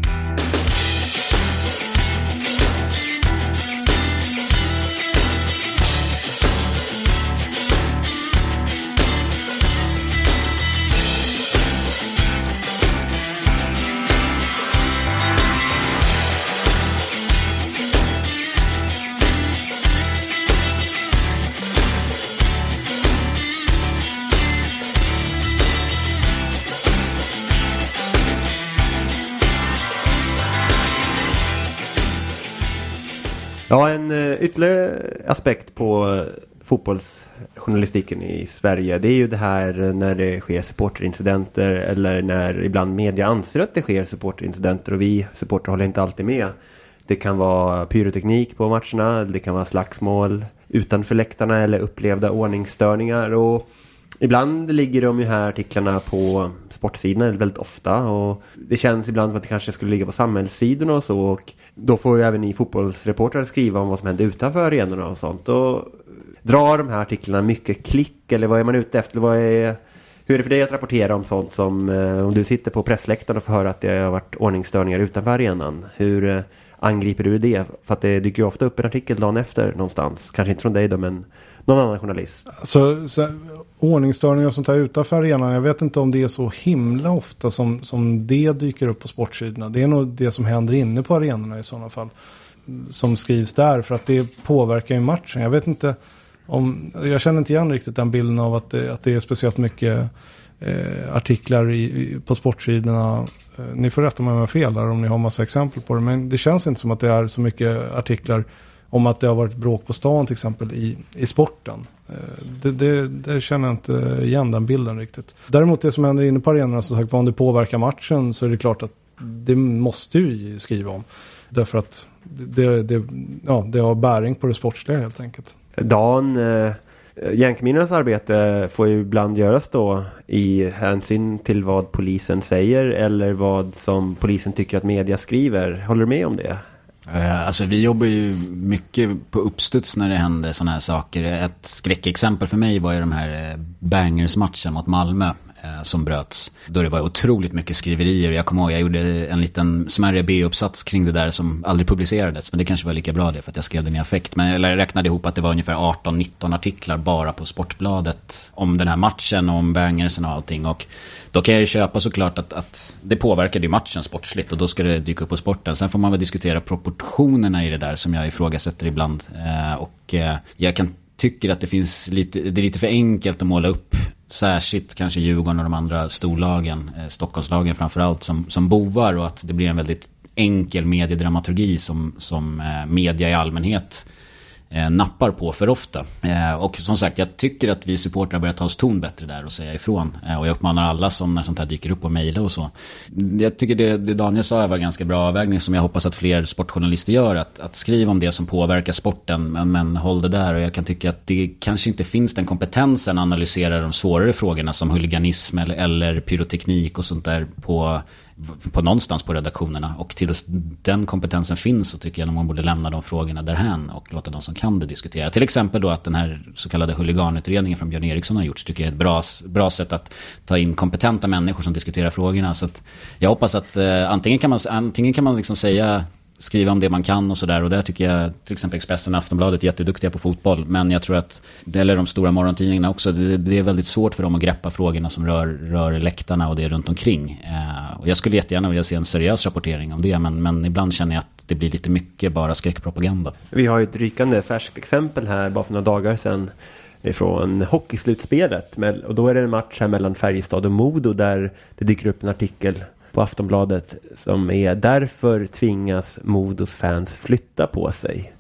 Ja, en eh, ytterligare aspekt på eh, fotbollsjournalistiken i Sverige. Det är ju det här eh, när det sker supporterincidenter eller när ibland media anser att det sker supporterincidenter och vi supporter håller inte alltid med. Det kan vara pyroteknik på matcherna, det kan vara slagsmål utanför läktarna eller upplevda ordningsstörningar. Och Ibland ligger de ju här artiklarna på sportsidorna väldigt ofta och det känns ibland som att det kanske skulle ligga på samhällssidorna och så och då får ju även ni fotbollsreportrar skriva om vad som händer utanför arenorna och sånt och drar de här artiklarna mycket klick eller vad är man ute efter? Vad är hur är det för dig att rapportera om sånt som eh, om du sitter på pressläktaren och får höra att det har varit ordningsstörningar utanför arenan? Hur eh, angriper du det? För att det dyker ju ofta upp en artikel dagen efter någonstans. Kanske inte från dig då, men någon annan journalist. Så, så, ordningsstörningar och sånt här utanför arenan. Jag vet inte om det är så himla ofta som, som det dyker upp på sportsidorna. Det är nog det som händer inne på arenorna i sådana fall. Mm, som skrivs där för att det påverkar ju matchen. Jag vet inte om, jag känner inte igen riktigt den bilden av att det, att det är speciellt mycket eh, artiklar i, i, på sportsidorna. Eh, ni får rätta mig om jag har fel där om ni har massa exempel på det. Men det känns inte som att det är så mycket artiklar om att det har varit bråk på stan till exempel i, i sporten. Eh, det, det, det, känner jag inte igen den bilden riktigt. Däremot det som händer inne på arenorna, som sagt om det påverkar matchen så är det klart att det måste vi skriva om. Därför att det, det, ja, det har bäring på det sportsliga helt enkelt. Dan, eh, arbete får ju ibland göras då i hänsyn till vad polisen säger eller vad som polisen tycker att media skriver. Håller du med om det? Eh, alltså vi jobbar ju mycket på uppstuds när det händer sådana här saker. Ett skräckexempel för mig var ju de här eh, bangers-matchen mot Malmö Eh, som bröts. Då det var otroligt mycket skriverier. Jag kommer ihåg, jag gjorde en liten smärre B-uppsats kring det där som aldrig publicerades. Men det kanske var lika bra det för att jag skrev den i affekt. Men jag räknade ihop att det var ungefär 18-19 artiklar bara på Sportbladet om den här matchen och om bangersen och allting. Och då kan jag ju köpa såklart att, att det påverkade ju matchen sportsligt och då ska det dyka upp på sporten. Sen får man väl diskutera proportionerna i det där som jag ifrågasätter ibland. Eh, och eh, jag kan tycker att det finns lite, det är lite för enkelt att måla upp särskilt kanske Djurgården och de andra storlagen, eh, Stockholmslagen framförallt, som, som bovar och att det blir en väldigt enkel mediedramaturgi som, som eh, media i allmänhet eh, nappar på för ofta. Eh, och som sagt, jag tycker att vi supportrar börjar ta oss ton bättre där och säga ifrån. Eh, och jag uppmanar alla som när sånt här dyker upp och mejla och så. Jag tycker det, det Daniel sa var ganska bra avvägning som jag hoppas att fler sportjournalister gör. Att, att skriva om det som påverkar sporten, men, men håll det där. Och jag kan tycka att det kanske inte finns den kompetensen att analysera de svårare frågorna som huliganism eller, eller pyroteknik och sånt där på på någonstans på redaktionerna. Och tills den kompetensen finns så tycker jag att man borde lämna de frågorna därhän och låta de som kan det diskutera. Till exempel då att den här så kallade huliganutredningen från Björn Eriksson har gjorts tycker jag är ett bra, bra sätt att ta in kompetenta människor som diskuterar frågorna. Så jag hoppas att eh, antingen kan man, antingen kan man liksom säga skriva om det man kan och sådär. Och där tycker jag till exempel Expressen och Aftonbladet är jätteduktiga på fotboll. Men jag tror att, eller de stora morgontidningarna också, det, det, är väldigt svårt för dem att greppa frågorna som rör, rör läktarna och det runt omkring. Eh, och jag skulle jättegärna vilja se en seriös rapportering om det, men, men ibland känner jag att det blir lite mycket bara skräckpropaganda. Vi har ju ett rykande färskt exempel här bara för några dagar sedan från hockeyslutspelet. Och då är det en match här mellan Färjestad och Modo där det dyker upp en artikel på Aftonbladet som är därför tvingas Modos fans flytta på sig.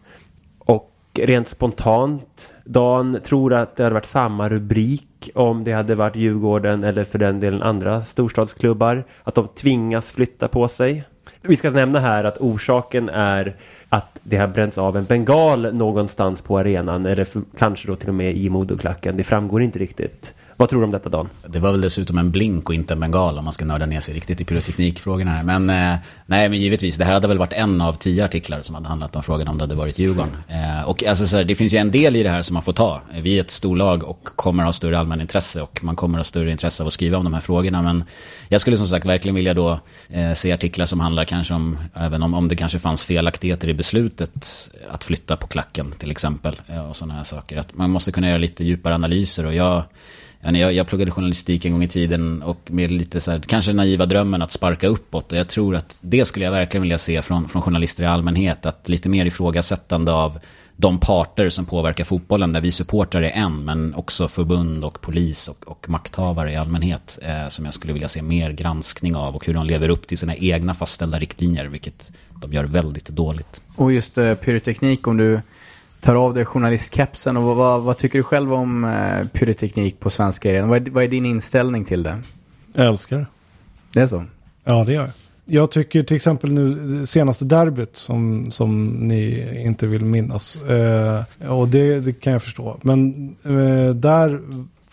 Och rent spontant, Dan tror att det hade varit samma rubrik om det hade varit Djurgården eller för den delen andra storstadsklubbar. Att de tvingas flytta på sig. Vi ska nämna här att orsaken är att det har bränts av en bengal någonstans på arenan eller för, kanske då till och med i Modoklacken. Det framgår inte riktigt. Vad tror du om detta Dan? Det var väl dessutom en blink och inte en bengal om man ska nörda ner sig riktigt i pyroteknikfrågorna här. Men eh, nej, men givetvis, det här hade väl varit en av tio artiklar som hade handlat om frågan om det hade varit Djurgården. Eh, och alltså, så här, det finns ju en del i det här som man får ta. Vi är ett storlag och kommer ha större allmänintresse och man kommer ha större intresse av att skriva om de här frågorna. Men jag skulle som sagt verkligen vilja då eh, se artiklar som handlar kanske om, även om, om det kanske fanns felaktigheter i beslutet att flytta på klacken till exempel. Eh, och sådana här saker. Att man måste kunna göra lite djupare analyser och jag jag, jag pluggade journalistik en gång i tiden och med lite så här, kanske naiva drömmen att sparka uppåt. Och jag tror att det skulle jag verkligen vilja se från, från journalister i allmänhet. Att lite mer ifrågasättande av de parter som påverkar fotbollen, där vi supportrar är en, men också förbund och polis och, och makthavare i allmänhet, eh, som jag skulle vilja se mer granskning av och hur de lever upp till sina egna fastställda riktlinjer, vilket de gör väldigt dåligt. Och just eh, pyroteknik, om du tar av dig journalistkepsen och vad, vad, tycker du själv om eh, pyroteknik på svenska arenan? Vad, vad är din inställning till det? Jag älskar det. Det är så? Ja, det gör jag. Jag tycker till exempel nu senaste derbyt som, som ni inte vill minnas. Eh, och det, det, kan jag förstå. Men eh, där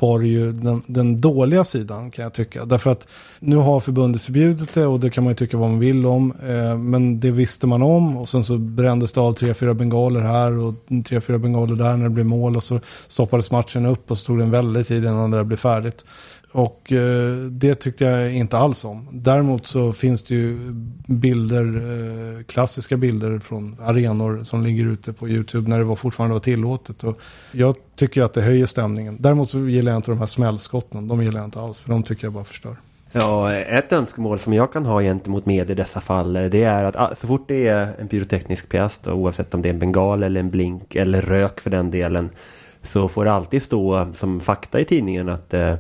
var det ju den, den, dåliga sidan kan jag tycka. Därför att nu har förbundet förbjudit det och det kan man ju tycka vad man vill om. Eh, men det visste man om och sen så brändes det av tre, fyra bengaler här och tre, fyra bengaler där när det blev mål och så stoppades matchen upp och så tog det en väldig tid innan det blev färdigt. Och eh, det tyckte jag inte alls om. Däremot så finns det ju bilder, eh, klassiska bilder från arenor som ligger ute på YouTube när det var fortfarande var tillåtet. Och jag tycker att det höjer stämningen. Däremot så gillar jag inte de här smällskotten. De gillar jag inte alls för de tycker jag bara förstör. Ja, ett önskemål som jag kan ha gentemot media i dessa fall eh, det är att ah, så fort det är en pyroteknisk pjäs då, oavsett om det är en bengal eller en blink eller rök för den delen så får det alltid stå som fakta i tidningen att eh,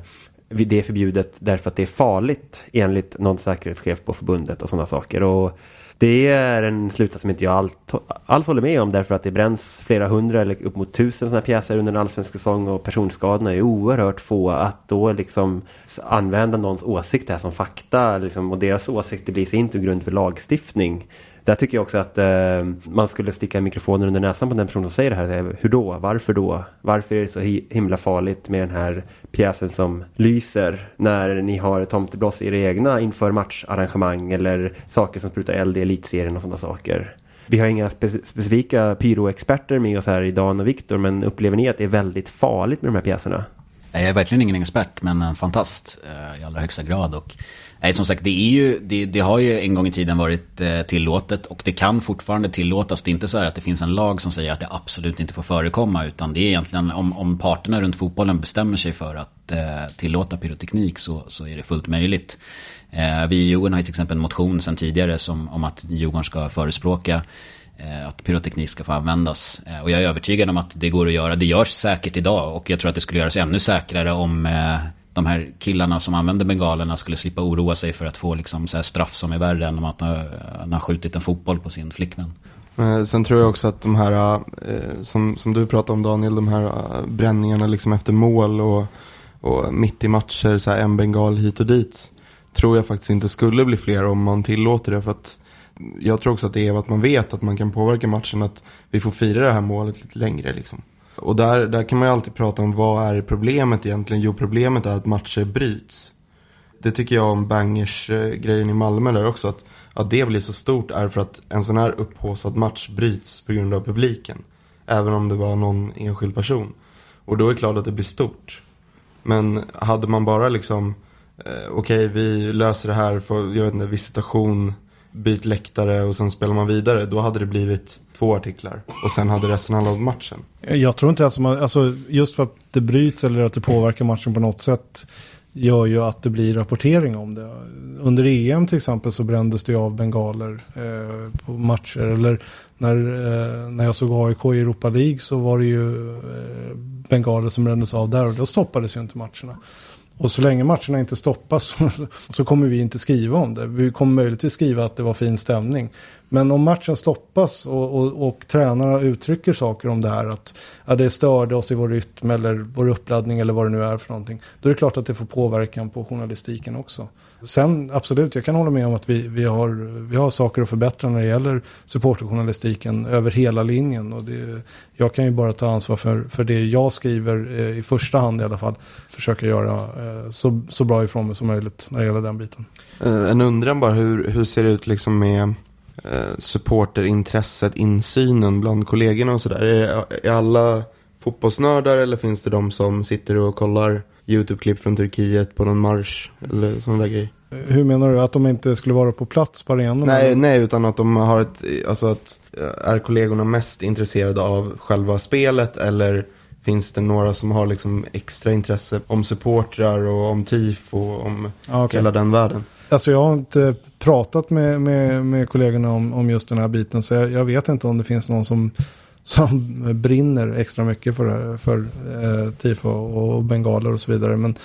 det är förbjudet därför att det är farligt enligt någon säkerhetschef på förbundet och sådana saker. Och det är en slutsats som inte jag allt, alls håller med om därför att det bränns flera hundra eller upp mot tusen sådana pjäser under en allsvensk säsong och personskadorna är oerhört få. Att då liksom använda någons åsikt här som fakta liksom, och deras åsikter blir sin grund för lagstiftning. Där tycker jag också att eh, man skulle sticka mikrofonen under näsan på den personen som säger det här. Hur då? Varför då? Varför är det så himla farligt med den här pjäsen som lyser när ni har tomtebloss i era egna inför matcharrangemang eller saker som sprutar eld i elitserien och sådana saker. Vi har inga spe specifika pyroexperter med oss här i Dan och Viktor men upplever ni att det är väldigt farligt med de här pjäserna? Jag är verkligen ingen expert men en fantast eh, i allra högsta grad. Och Nej, som sagt, det, är ju, det, det, har ju en gång i tiden varit eh, tillåtet och det kan fortfarande tillåtas. Det är inte så här att det finns en lag som säger att det absolut inte får förekomma. Utan det är egentligen om, om parterna runt fotbollen bestämmer sig för att eh, tillåta pyroteknik så, så är det fullt möjligt. Eh, vi i Djurgården har ju till exempel en motion sedan tidigare som, om att Djurgården ska förespråka eh, att pyroteknik ska få användas. Eh, och jag är övertygad om att det går att göra. Det görs säkert idag och jag tror att det skulle göras ännu säkrare om eh, de här killarna som använder bengalerna skulle slippa oroa sig för att få liksom så straff som är värre än om att han har skjutit en fotboll på sin flickvän. Eh, sen tror jag också att de här, eh, som, som du pratade om Daniel, de här eh, bränningarna liksom efter mål och, och mitt i matcher, så här en bengal hit och dit, tror jag faktiskt inte skulle bli fler om man tillåter det. För att jag tror också att det är att man vet att man kan påverka matchen, att vi får fira det här målet lite längre liksom. Och där, där kan man ju alltid prata om vad är problemet egentligen? Jo, problemet är att matcher bryts. Det tycker jag om Bangers-grejen eh, i Malmö där också. Att, att det blir så stort är för att en sån här upphåsad match bryts på grund av publiken. Även om det var någon enskild person. Och då är det klart att det blir stort. Men hade man bara liksom, eh, okej okay, vi löser det här för, jag vet inte, visitation byt läktare och sen spelar man vidare. Då hade det blivit två artiklar. Och sen hade resten handlat om matchen. Jag tror inte att man, alltså just för att det bryts eller att det påverkar matchen på något sätt gör ju att det blir rapportering om det. Under EM till exempel så brändes det av bengaler eh, på matcher. Eller när, eh, när jag såg AIK i Europa League så var det ju eh, bengaler som brändes av där och då stoppades ju inte matcherna. Och så länge matcherna inte stoppas så kommer vi inte skriva om det. Vi kommer möjligtvis skriva att det var fin stämning. Men om matchen stoppas och, och, och tränarna uttrycker saker om det här att ja, det störde oss i vår rytm eller vår uppladdning eller vad det nu är för någonting. Då är det klart att det får påverkan på journalistiken också. Sen absolut, jag kan hålla med om att vi, vi, har, vi har saker att förbättra när det gäller supporterjournalistiken över hela linjen. Och det, jag kan ju bara ta ansvar för, för det jag skriver eh, i första hand i alla fall. Försöka göra eh, så, så bra ifrån mig som möjligt när det gäller den biten. Eh, en undran bara, hur, hur ser det ut liksom med eh, supporterintresset, insynen bland kollegorna och sådär? Är, är alla fotbollsnördar eller finns det de som sitter och kollar YouTube-klipp från Turkiet på någon marsch eller sån där grej? Hur menar du? Att de inte skulle vara på plats på arenan? Nej, nej, utan att de har ett, alltså att är kollegorna mest intresserade av själva spelet eller finns det några som har liksom extra intresse om supportrar och om tifo och om okay. hela den världen? Alltså jag har inte pratat med, med, med kollegorna om, om just den här biten så jag, jag, vet inte om det finns någon som, som brinner extra mycket för, för eh, tifo och bengaler och så vidare. Men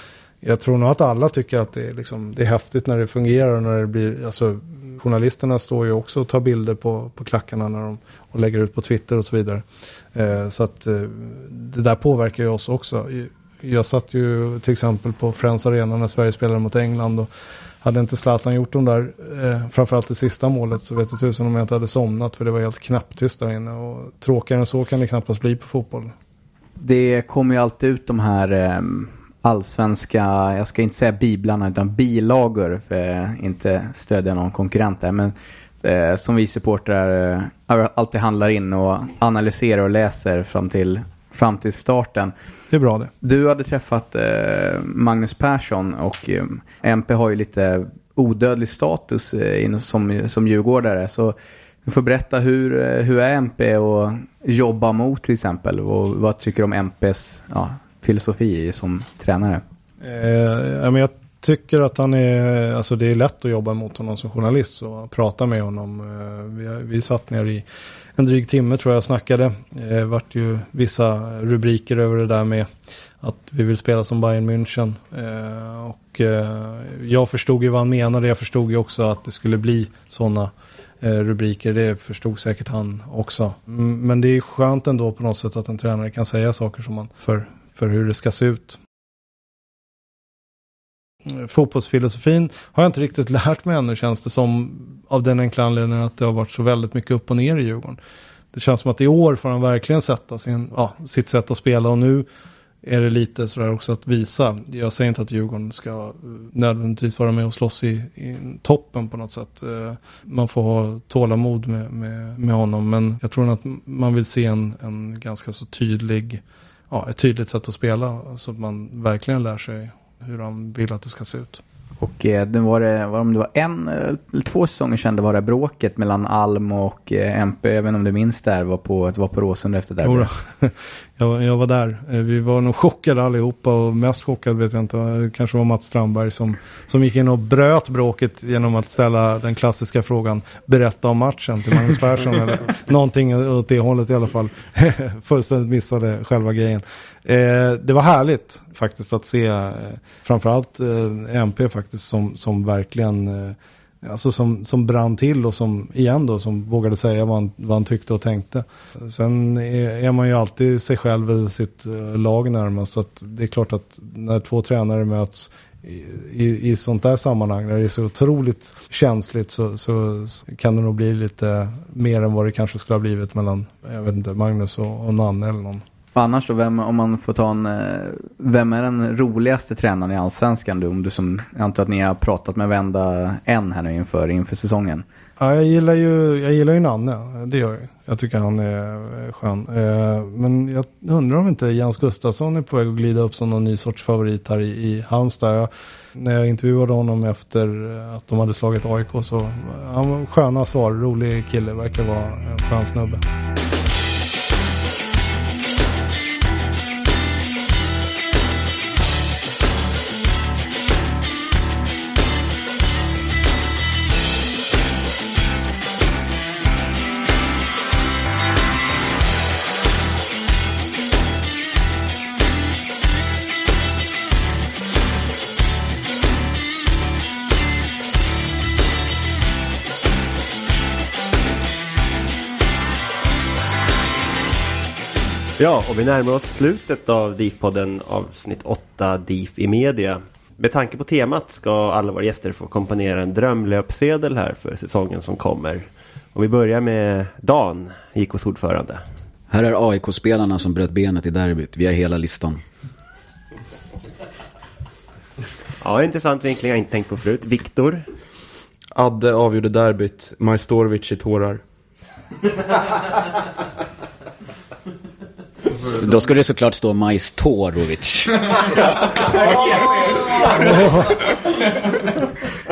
jag tror nog att alla tycker att det är, liksom, det är häftigt när det fungerar och när det blir, alltså journalisterna står ju också och tar bilder på, på klackarna när de, och lägger ut på Twitter och så vidare. Eh, så att eh, det där påverkar ju oss också. Jag satt ju till exempel på Friends Arena när Sverige spelade mot England och hade inte Zlatan gjort de där, eh, framförallt det sista målet, så vet jag tusen om jag inte hade somnat för det var helt knäpptyst där inne. Och tråkigare än så kan det knappast bli på fotboll. Det kommer ju alltid ut de här eh, allsvenska, jag ska inte säga biblarna, utan bilagor för att inte stödja någon konkurrent där. Men eh, som vi supportrar eh, alltid handlar in och analyserar och läser fram till fram till starten. Det är bra det. Du hade träffat eh, Magnus Persson och eh, MP har ju lite odödlig status eh, som, som djurgårdare. Så du får berätta hur, eh, hur är MP och jobba mot till exempel och vad tycker du om MPs ja, filosofi som tränare? Eh, men jag tycker att han är, alltså det är lätt att jobba mot honom som journalist och prata med honom. Eh, vi, vi satt ner i en dryg timme tror jag snackade. Det vart ju vissa rubriker över det där med att vi vill spela som Bayern München. Eh, och eh, jag förstod ju vad han menade. Jag förstod ju också att det skulle bli sådana rubriker. Det förstod säkert han också. Mm, men det är skönt ändå på något sätt att en tränare kan säga saker som man för, för hur det ska se ut. Mm, fotbollsfilosofin har jag inte riktigt lärt mig ännu känns det som. Av den enkla anledningen att det har varit så väldigt mycket upp och ner i Djurgården. Det känns som att i år får han verkligen sätta sin, ja, sitt sätt att spela och nu är det lite sådär också att visa. Jag säger inte att Djurgården ska nödvändigtvis vara med och slåss i, i toppen på något sätt. Eh, man får ha tålamod med, med, med honom. Men jag tror att man vill se en, en ganska så tydlig, ja, ett tydligt sätt att spela. Så att man verkligen lär sig hur han vill att det ska se ut. Och eh, det var det, var, om det var en eh, eller två säsonger sedan det var det bråket mellan Alm och eh, MP, jag vet inte om du minns det här, var på, det var på Råsunda efter det. Jag, jag var där. Eh, Vi var nog chockade allihopa och mest chockad vet jag inte. Det kanske var Mats Strandberg som, som gick in och bröt bråket genom att ställa den klassiska frågan berätta om matchen till Magnus Persson. eller någonting åt det hållet i alla fall. Fullständigt missade själva grejen. Eh, det var härligt faktiskt att se eh, framförallt eh, MP faktiskt som, som verkligen eh, Alltså som, som brann till och som, igen då, som vågade säga vad han, vad han tyckte och tänkte. Sen är, är man ju alltid sig själv eller sitt eh, lag närmast. Så att det är klart att när två tränare möts i, i, i sånt där sammanhang, när det är så otroligt känsligt så, så kan det nog bli lite mer än vad det kanske skulle ha blivit mellan, jag vet inte, Magnus och, och Nanne eller någon. Annars då, vem, om man får ta en, eh, vem är den roligaste tränaren i Allsvenskan? Du, om du som, jag antar att ni har pratat med vända en här nu inför, inför säsongen. Ja, jag gillar ju, jag gillar ju Nanne, det gör jag. Jag tycker han är skön. Eh, men jag undrar om inte Jens Gustafsson är på väg att glida upp som någon ny sorts favorit här i, i Halmstad. Jag, när jag intervjuade honom efter att de hade slagit AIK så, han var sköna svar, rolig kille, verkar vara en skön snubbe. Ja, och vi närmar oss slutet av DIF-podden avsnitt 8 DIF i media. Med tanke på temat ska alla våra gäster få komponera en drömlöpsedel här för säsongen som kommer. Och vi börjar med Dan, JKs ordförande. Här är AIK-spelarna som bröt benet i derbyt. Vi har hela listan. Ja, intressant vinkling jag inte tänkt på förut. Viktor. Adde avgjorde derbyt. Majstorovic i tårar. Då skulle det såklart stå Majstorovic.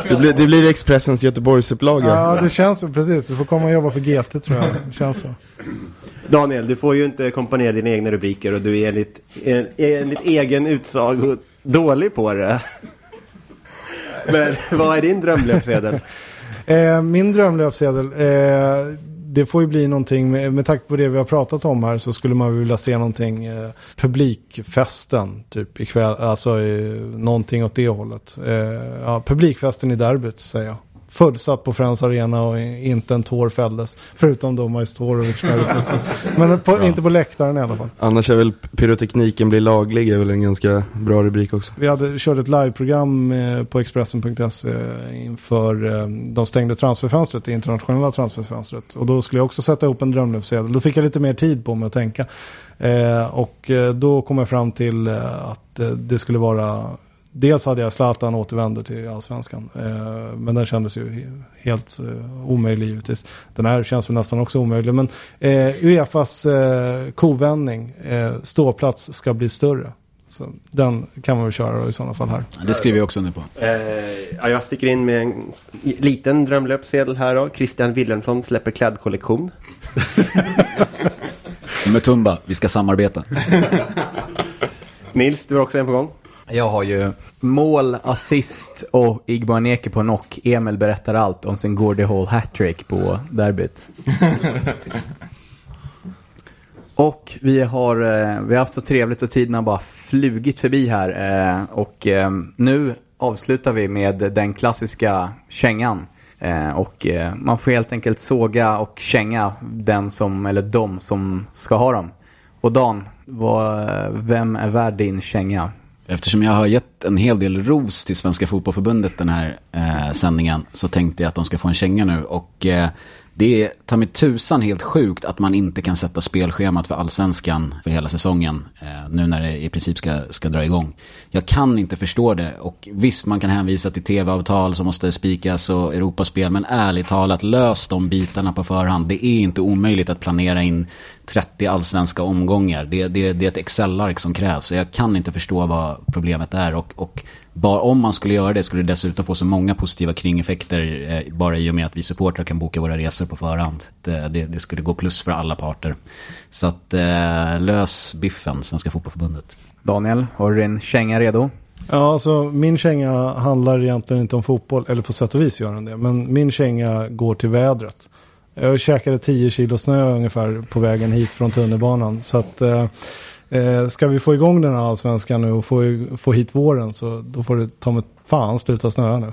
Det blir, det blir Expressens Göteborgsupplaga. Ja, det känns så, precis. Du får komma och jobba för GT tror jag. Det känns så. Daniel, du får ju inte komponera dina egna rubriker och du är enligt, en, enligt egen utsago dålig på det. Men vad är din drömlöpsedel? Eh, min drömlöpsedel, eh, det får ju bli någonting med, med tanke på det vi har pratat om här så skulle man vilja se någonting eh, publikfesten typ ikväll, alltså eh, någonting åt det hållet. Eh, ja, publikfesten i derbyt säger jag. Fullsatt på Friends Arena och inte en tår fälldes. Förutom då Majstorovic. Men på, inte på läktaren i alla fall. Annars är väl pyrotekniken blir laglig är väl en ganska bra rubrik också. Vi hade kört ett liveprogram eh, på Expressen.se inför eh, de stängde transferfönstret, det internationella transferfönstret. Och då skulle jag också sätta ihop en drömlöpsedel. Då fick jag lite mer tid på mig att tänka. Eh, och eh, då kom jag fram till eh, att eh, det skulle vara dels hade jag Zlatan återvänder till allsvenskan. Eh, men den kändes ju he- helt eh, omöjlig givetvis. Den här känns väl nästan också omöjlig. Men eh, Uefas eh, kovändning, eh, ståplats ska bli större. Så den kan man väl köra i sådana fall här. Det skriver jag också under på. Eh, ja, jag sticker in med en liten drömlöpsedel här då. Christian Wilhelmsson släpper klädkollektion. Mutumba, vi ska samarbeta. Nils, du har också en på gång. Jag har ju mål, assist och Igbaneke på knock. Emil berättar allt om sin Gordie Hall hattrick på derbyt. och vi har, eh, vi har haft så trevligt och tiden har bara flugit förbi här. Eh, och eh, nu avslutar vi med den klassiska kängan. Och man får helt enkelt såga och känga den som, eller de som ska ha dem. Och Dan, vad, vem är värd din känga? Eftersom jag har gett en hel del ros till Svenska Fotbollförbundet den här eh, sändningen så tänkte jag att de ska få en känga nu. Och eh, det är ta mig tusan helt sjukt att man inte kan sätta spelschemat för allsvenskan för hela säsongen. Eh, nu när det i princip ska, ska dra igång. Jag kan inte förstå det. Och visst, man kan hänvisa till tv-avtal som måste spikas och Europaspel. Men ärligt talat, lös de bitarna på förhand. Det är inte omöjligt att planera in 30 allsvenska omgångar. Det, det, det är ett Excel-ark som krävs. Så jag kan inte förstå vad problemet är. Och, och bara om man skulle göra det skulle det dessutom få så många positiva kringeffekter. Eh, bara i och med att vi supportrar kan boka våra resor på förhand. Det, det, det skulle gå plus för alla parter. Så att eh, lös biffen, Svenska Fotbollförbundet. Daniel, har du din känga redo? Ja, alltså min känga handlar egentligen inte om fotboll, eller på sätt och vis gör den det. Men min känga går till vädret. Jag käkade 10 kilo snö ungefär på vägen hit från tunnelbanan. Så att eh, eh, ska vi få igång den här allsvenskan nu och få, få hit våren så då får det ta med fan sluta snöa nu.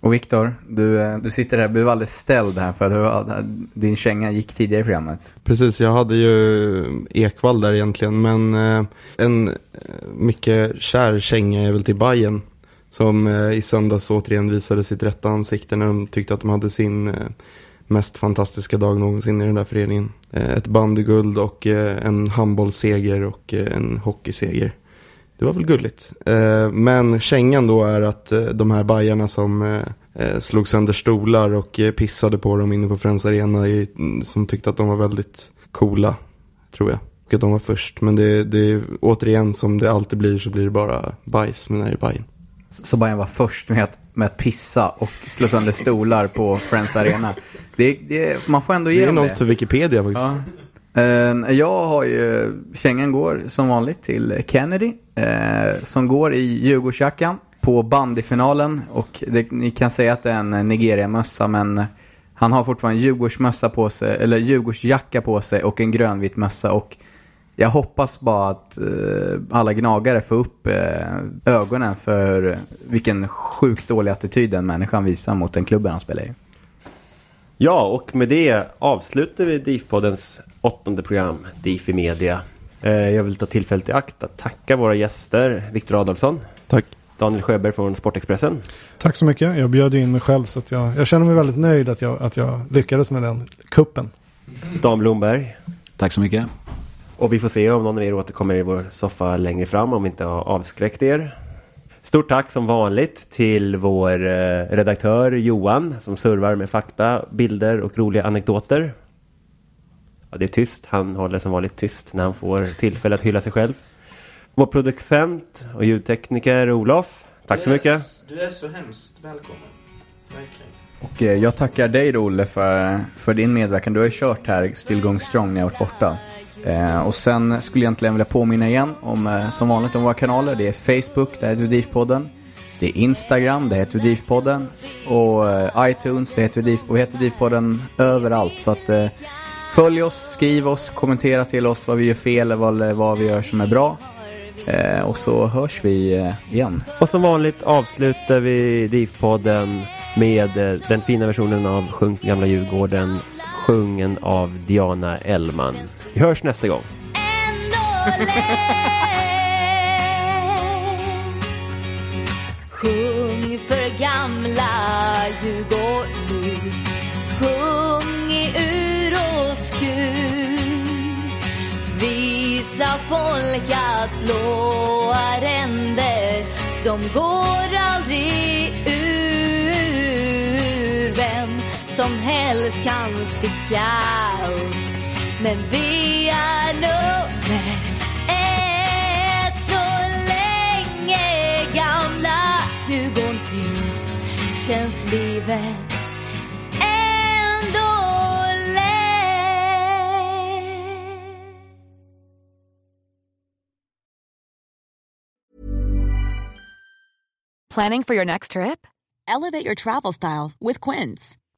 Och Viktor, du, eh, du sitter här, du blev alldeles ställd här för du, din känga gick tidigare i programmet. Precis, jag hade ju Ekvall där egentligen, men eh, en eh, mycket kär känga är väl till Bayern Som i söndags återigen visade sitt rätta ansikte när de tyckte att de hade sin mest fantastiska dag någonsin i den där föreningen. Eh, ett bandyguld och eh, en handbollsseger och eh, en hockeyseger. Det var väl gulligt. Men kängan då är att de här bajarna som slog sönder stolar och pissade på dem inne på Friends Arena mm, som tyckte att de var väldigt coola, tror jag. Och att de var först. Men det, det är återigen som det alltid blir så blir det bara bajs med den här är Bajen. Så Bayern var först med att, med att pissa och slå sönder stolar på Friends Arena. Det, det, man får ändå ge Det är något för Wikipedia faktiskt. Ja. Eh, Jag har ju, kängan går som vanligt till Kennedy. eh, Som går i Djurgårdsjackan på bandyfinalen. Och det, ni kan säga att det är en Nigeria-mössa men han har fortfarande Djurgårdsmössa på sig, eller Djurgårdsjacka på sig och en grönvit mössa. Och jag hoppas bara att eh, alla gnagare får upp eh, ögonen för vilken sjukt dålig attityd den människan visar mot den klubben han spelar i. Ja, och med det avslutar vi DIF-poddens åttonde program, DIF i media. Eh, Jag vill ta tillfället i akt att tacka våra gäster, Viktor Adolfsson. Tack. Daniel Sjöberg från Sportexpressen. Tack så mycket. Jag bjöd in mig själv så att jag, jag känner mig väldigt nöjd att jag, att jag lyckades med den kuppen. Dan Blomberg. Tack så mycket. Och vi får se om någon av er återkommer i vår soffa längre fram om vi inte har avskräckt er. Stort tack som vanligt till vår eh, redaktör Johan som servar med fakta, bilder och roliga anekdoter. Ja, det är tyst. Han håller som vanligt tyst när han får tillfälle att hylla sig själv. Vår producent och ljudtekniker Olof. Tack så mycket. Du är så hemskt välkommen. Verkligen. Och eh, jag tackar dig då Olle för, för din medverkan. Du har ju kört här Still Going Strong när jag varit borta. Eh, och sen skulle jag egentligen vilja påminna igen om, eh, som vanligt om våra kanaler. Det är Facebook, där heter vi DIF-podden. Det är Instagram, det heter vi DIF-podden. Och eh, iTunes, det heter vi DIF, och vi heter DIF-podden överallt. Så att eh, följ oss, skriv oss, kommentera till oss vad vi gör fel eller vad, vad vi gör som är bra. Eh, och så hörs vi eh, igen. Och som vanligt avslutar vi DIF-podden med eh, den fina versionen av Sjung för gamla Djurgården, sjungen av Diana Ellman. Vi hörs nästa gång. Sjung för gamla Djurgården nu. Sjung i ur och skur. Visa folk att blåa ränder de går aldrig ur. Vem som helst kan skriva Men vi nummer ett så länge gamla Djurgården finns känns livet ändå lätt. Planning for your next trip? Elevate your travel style with Quince.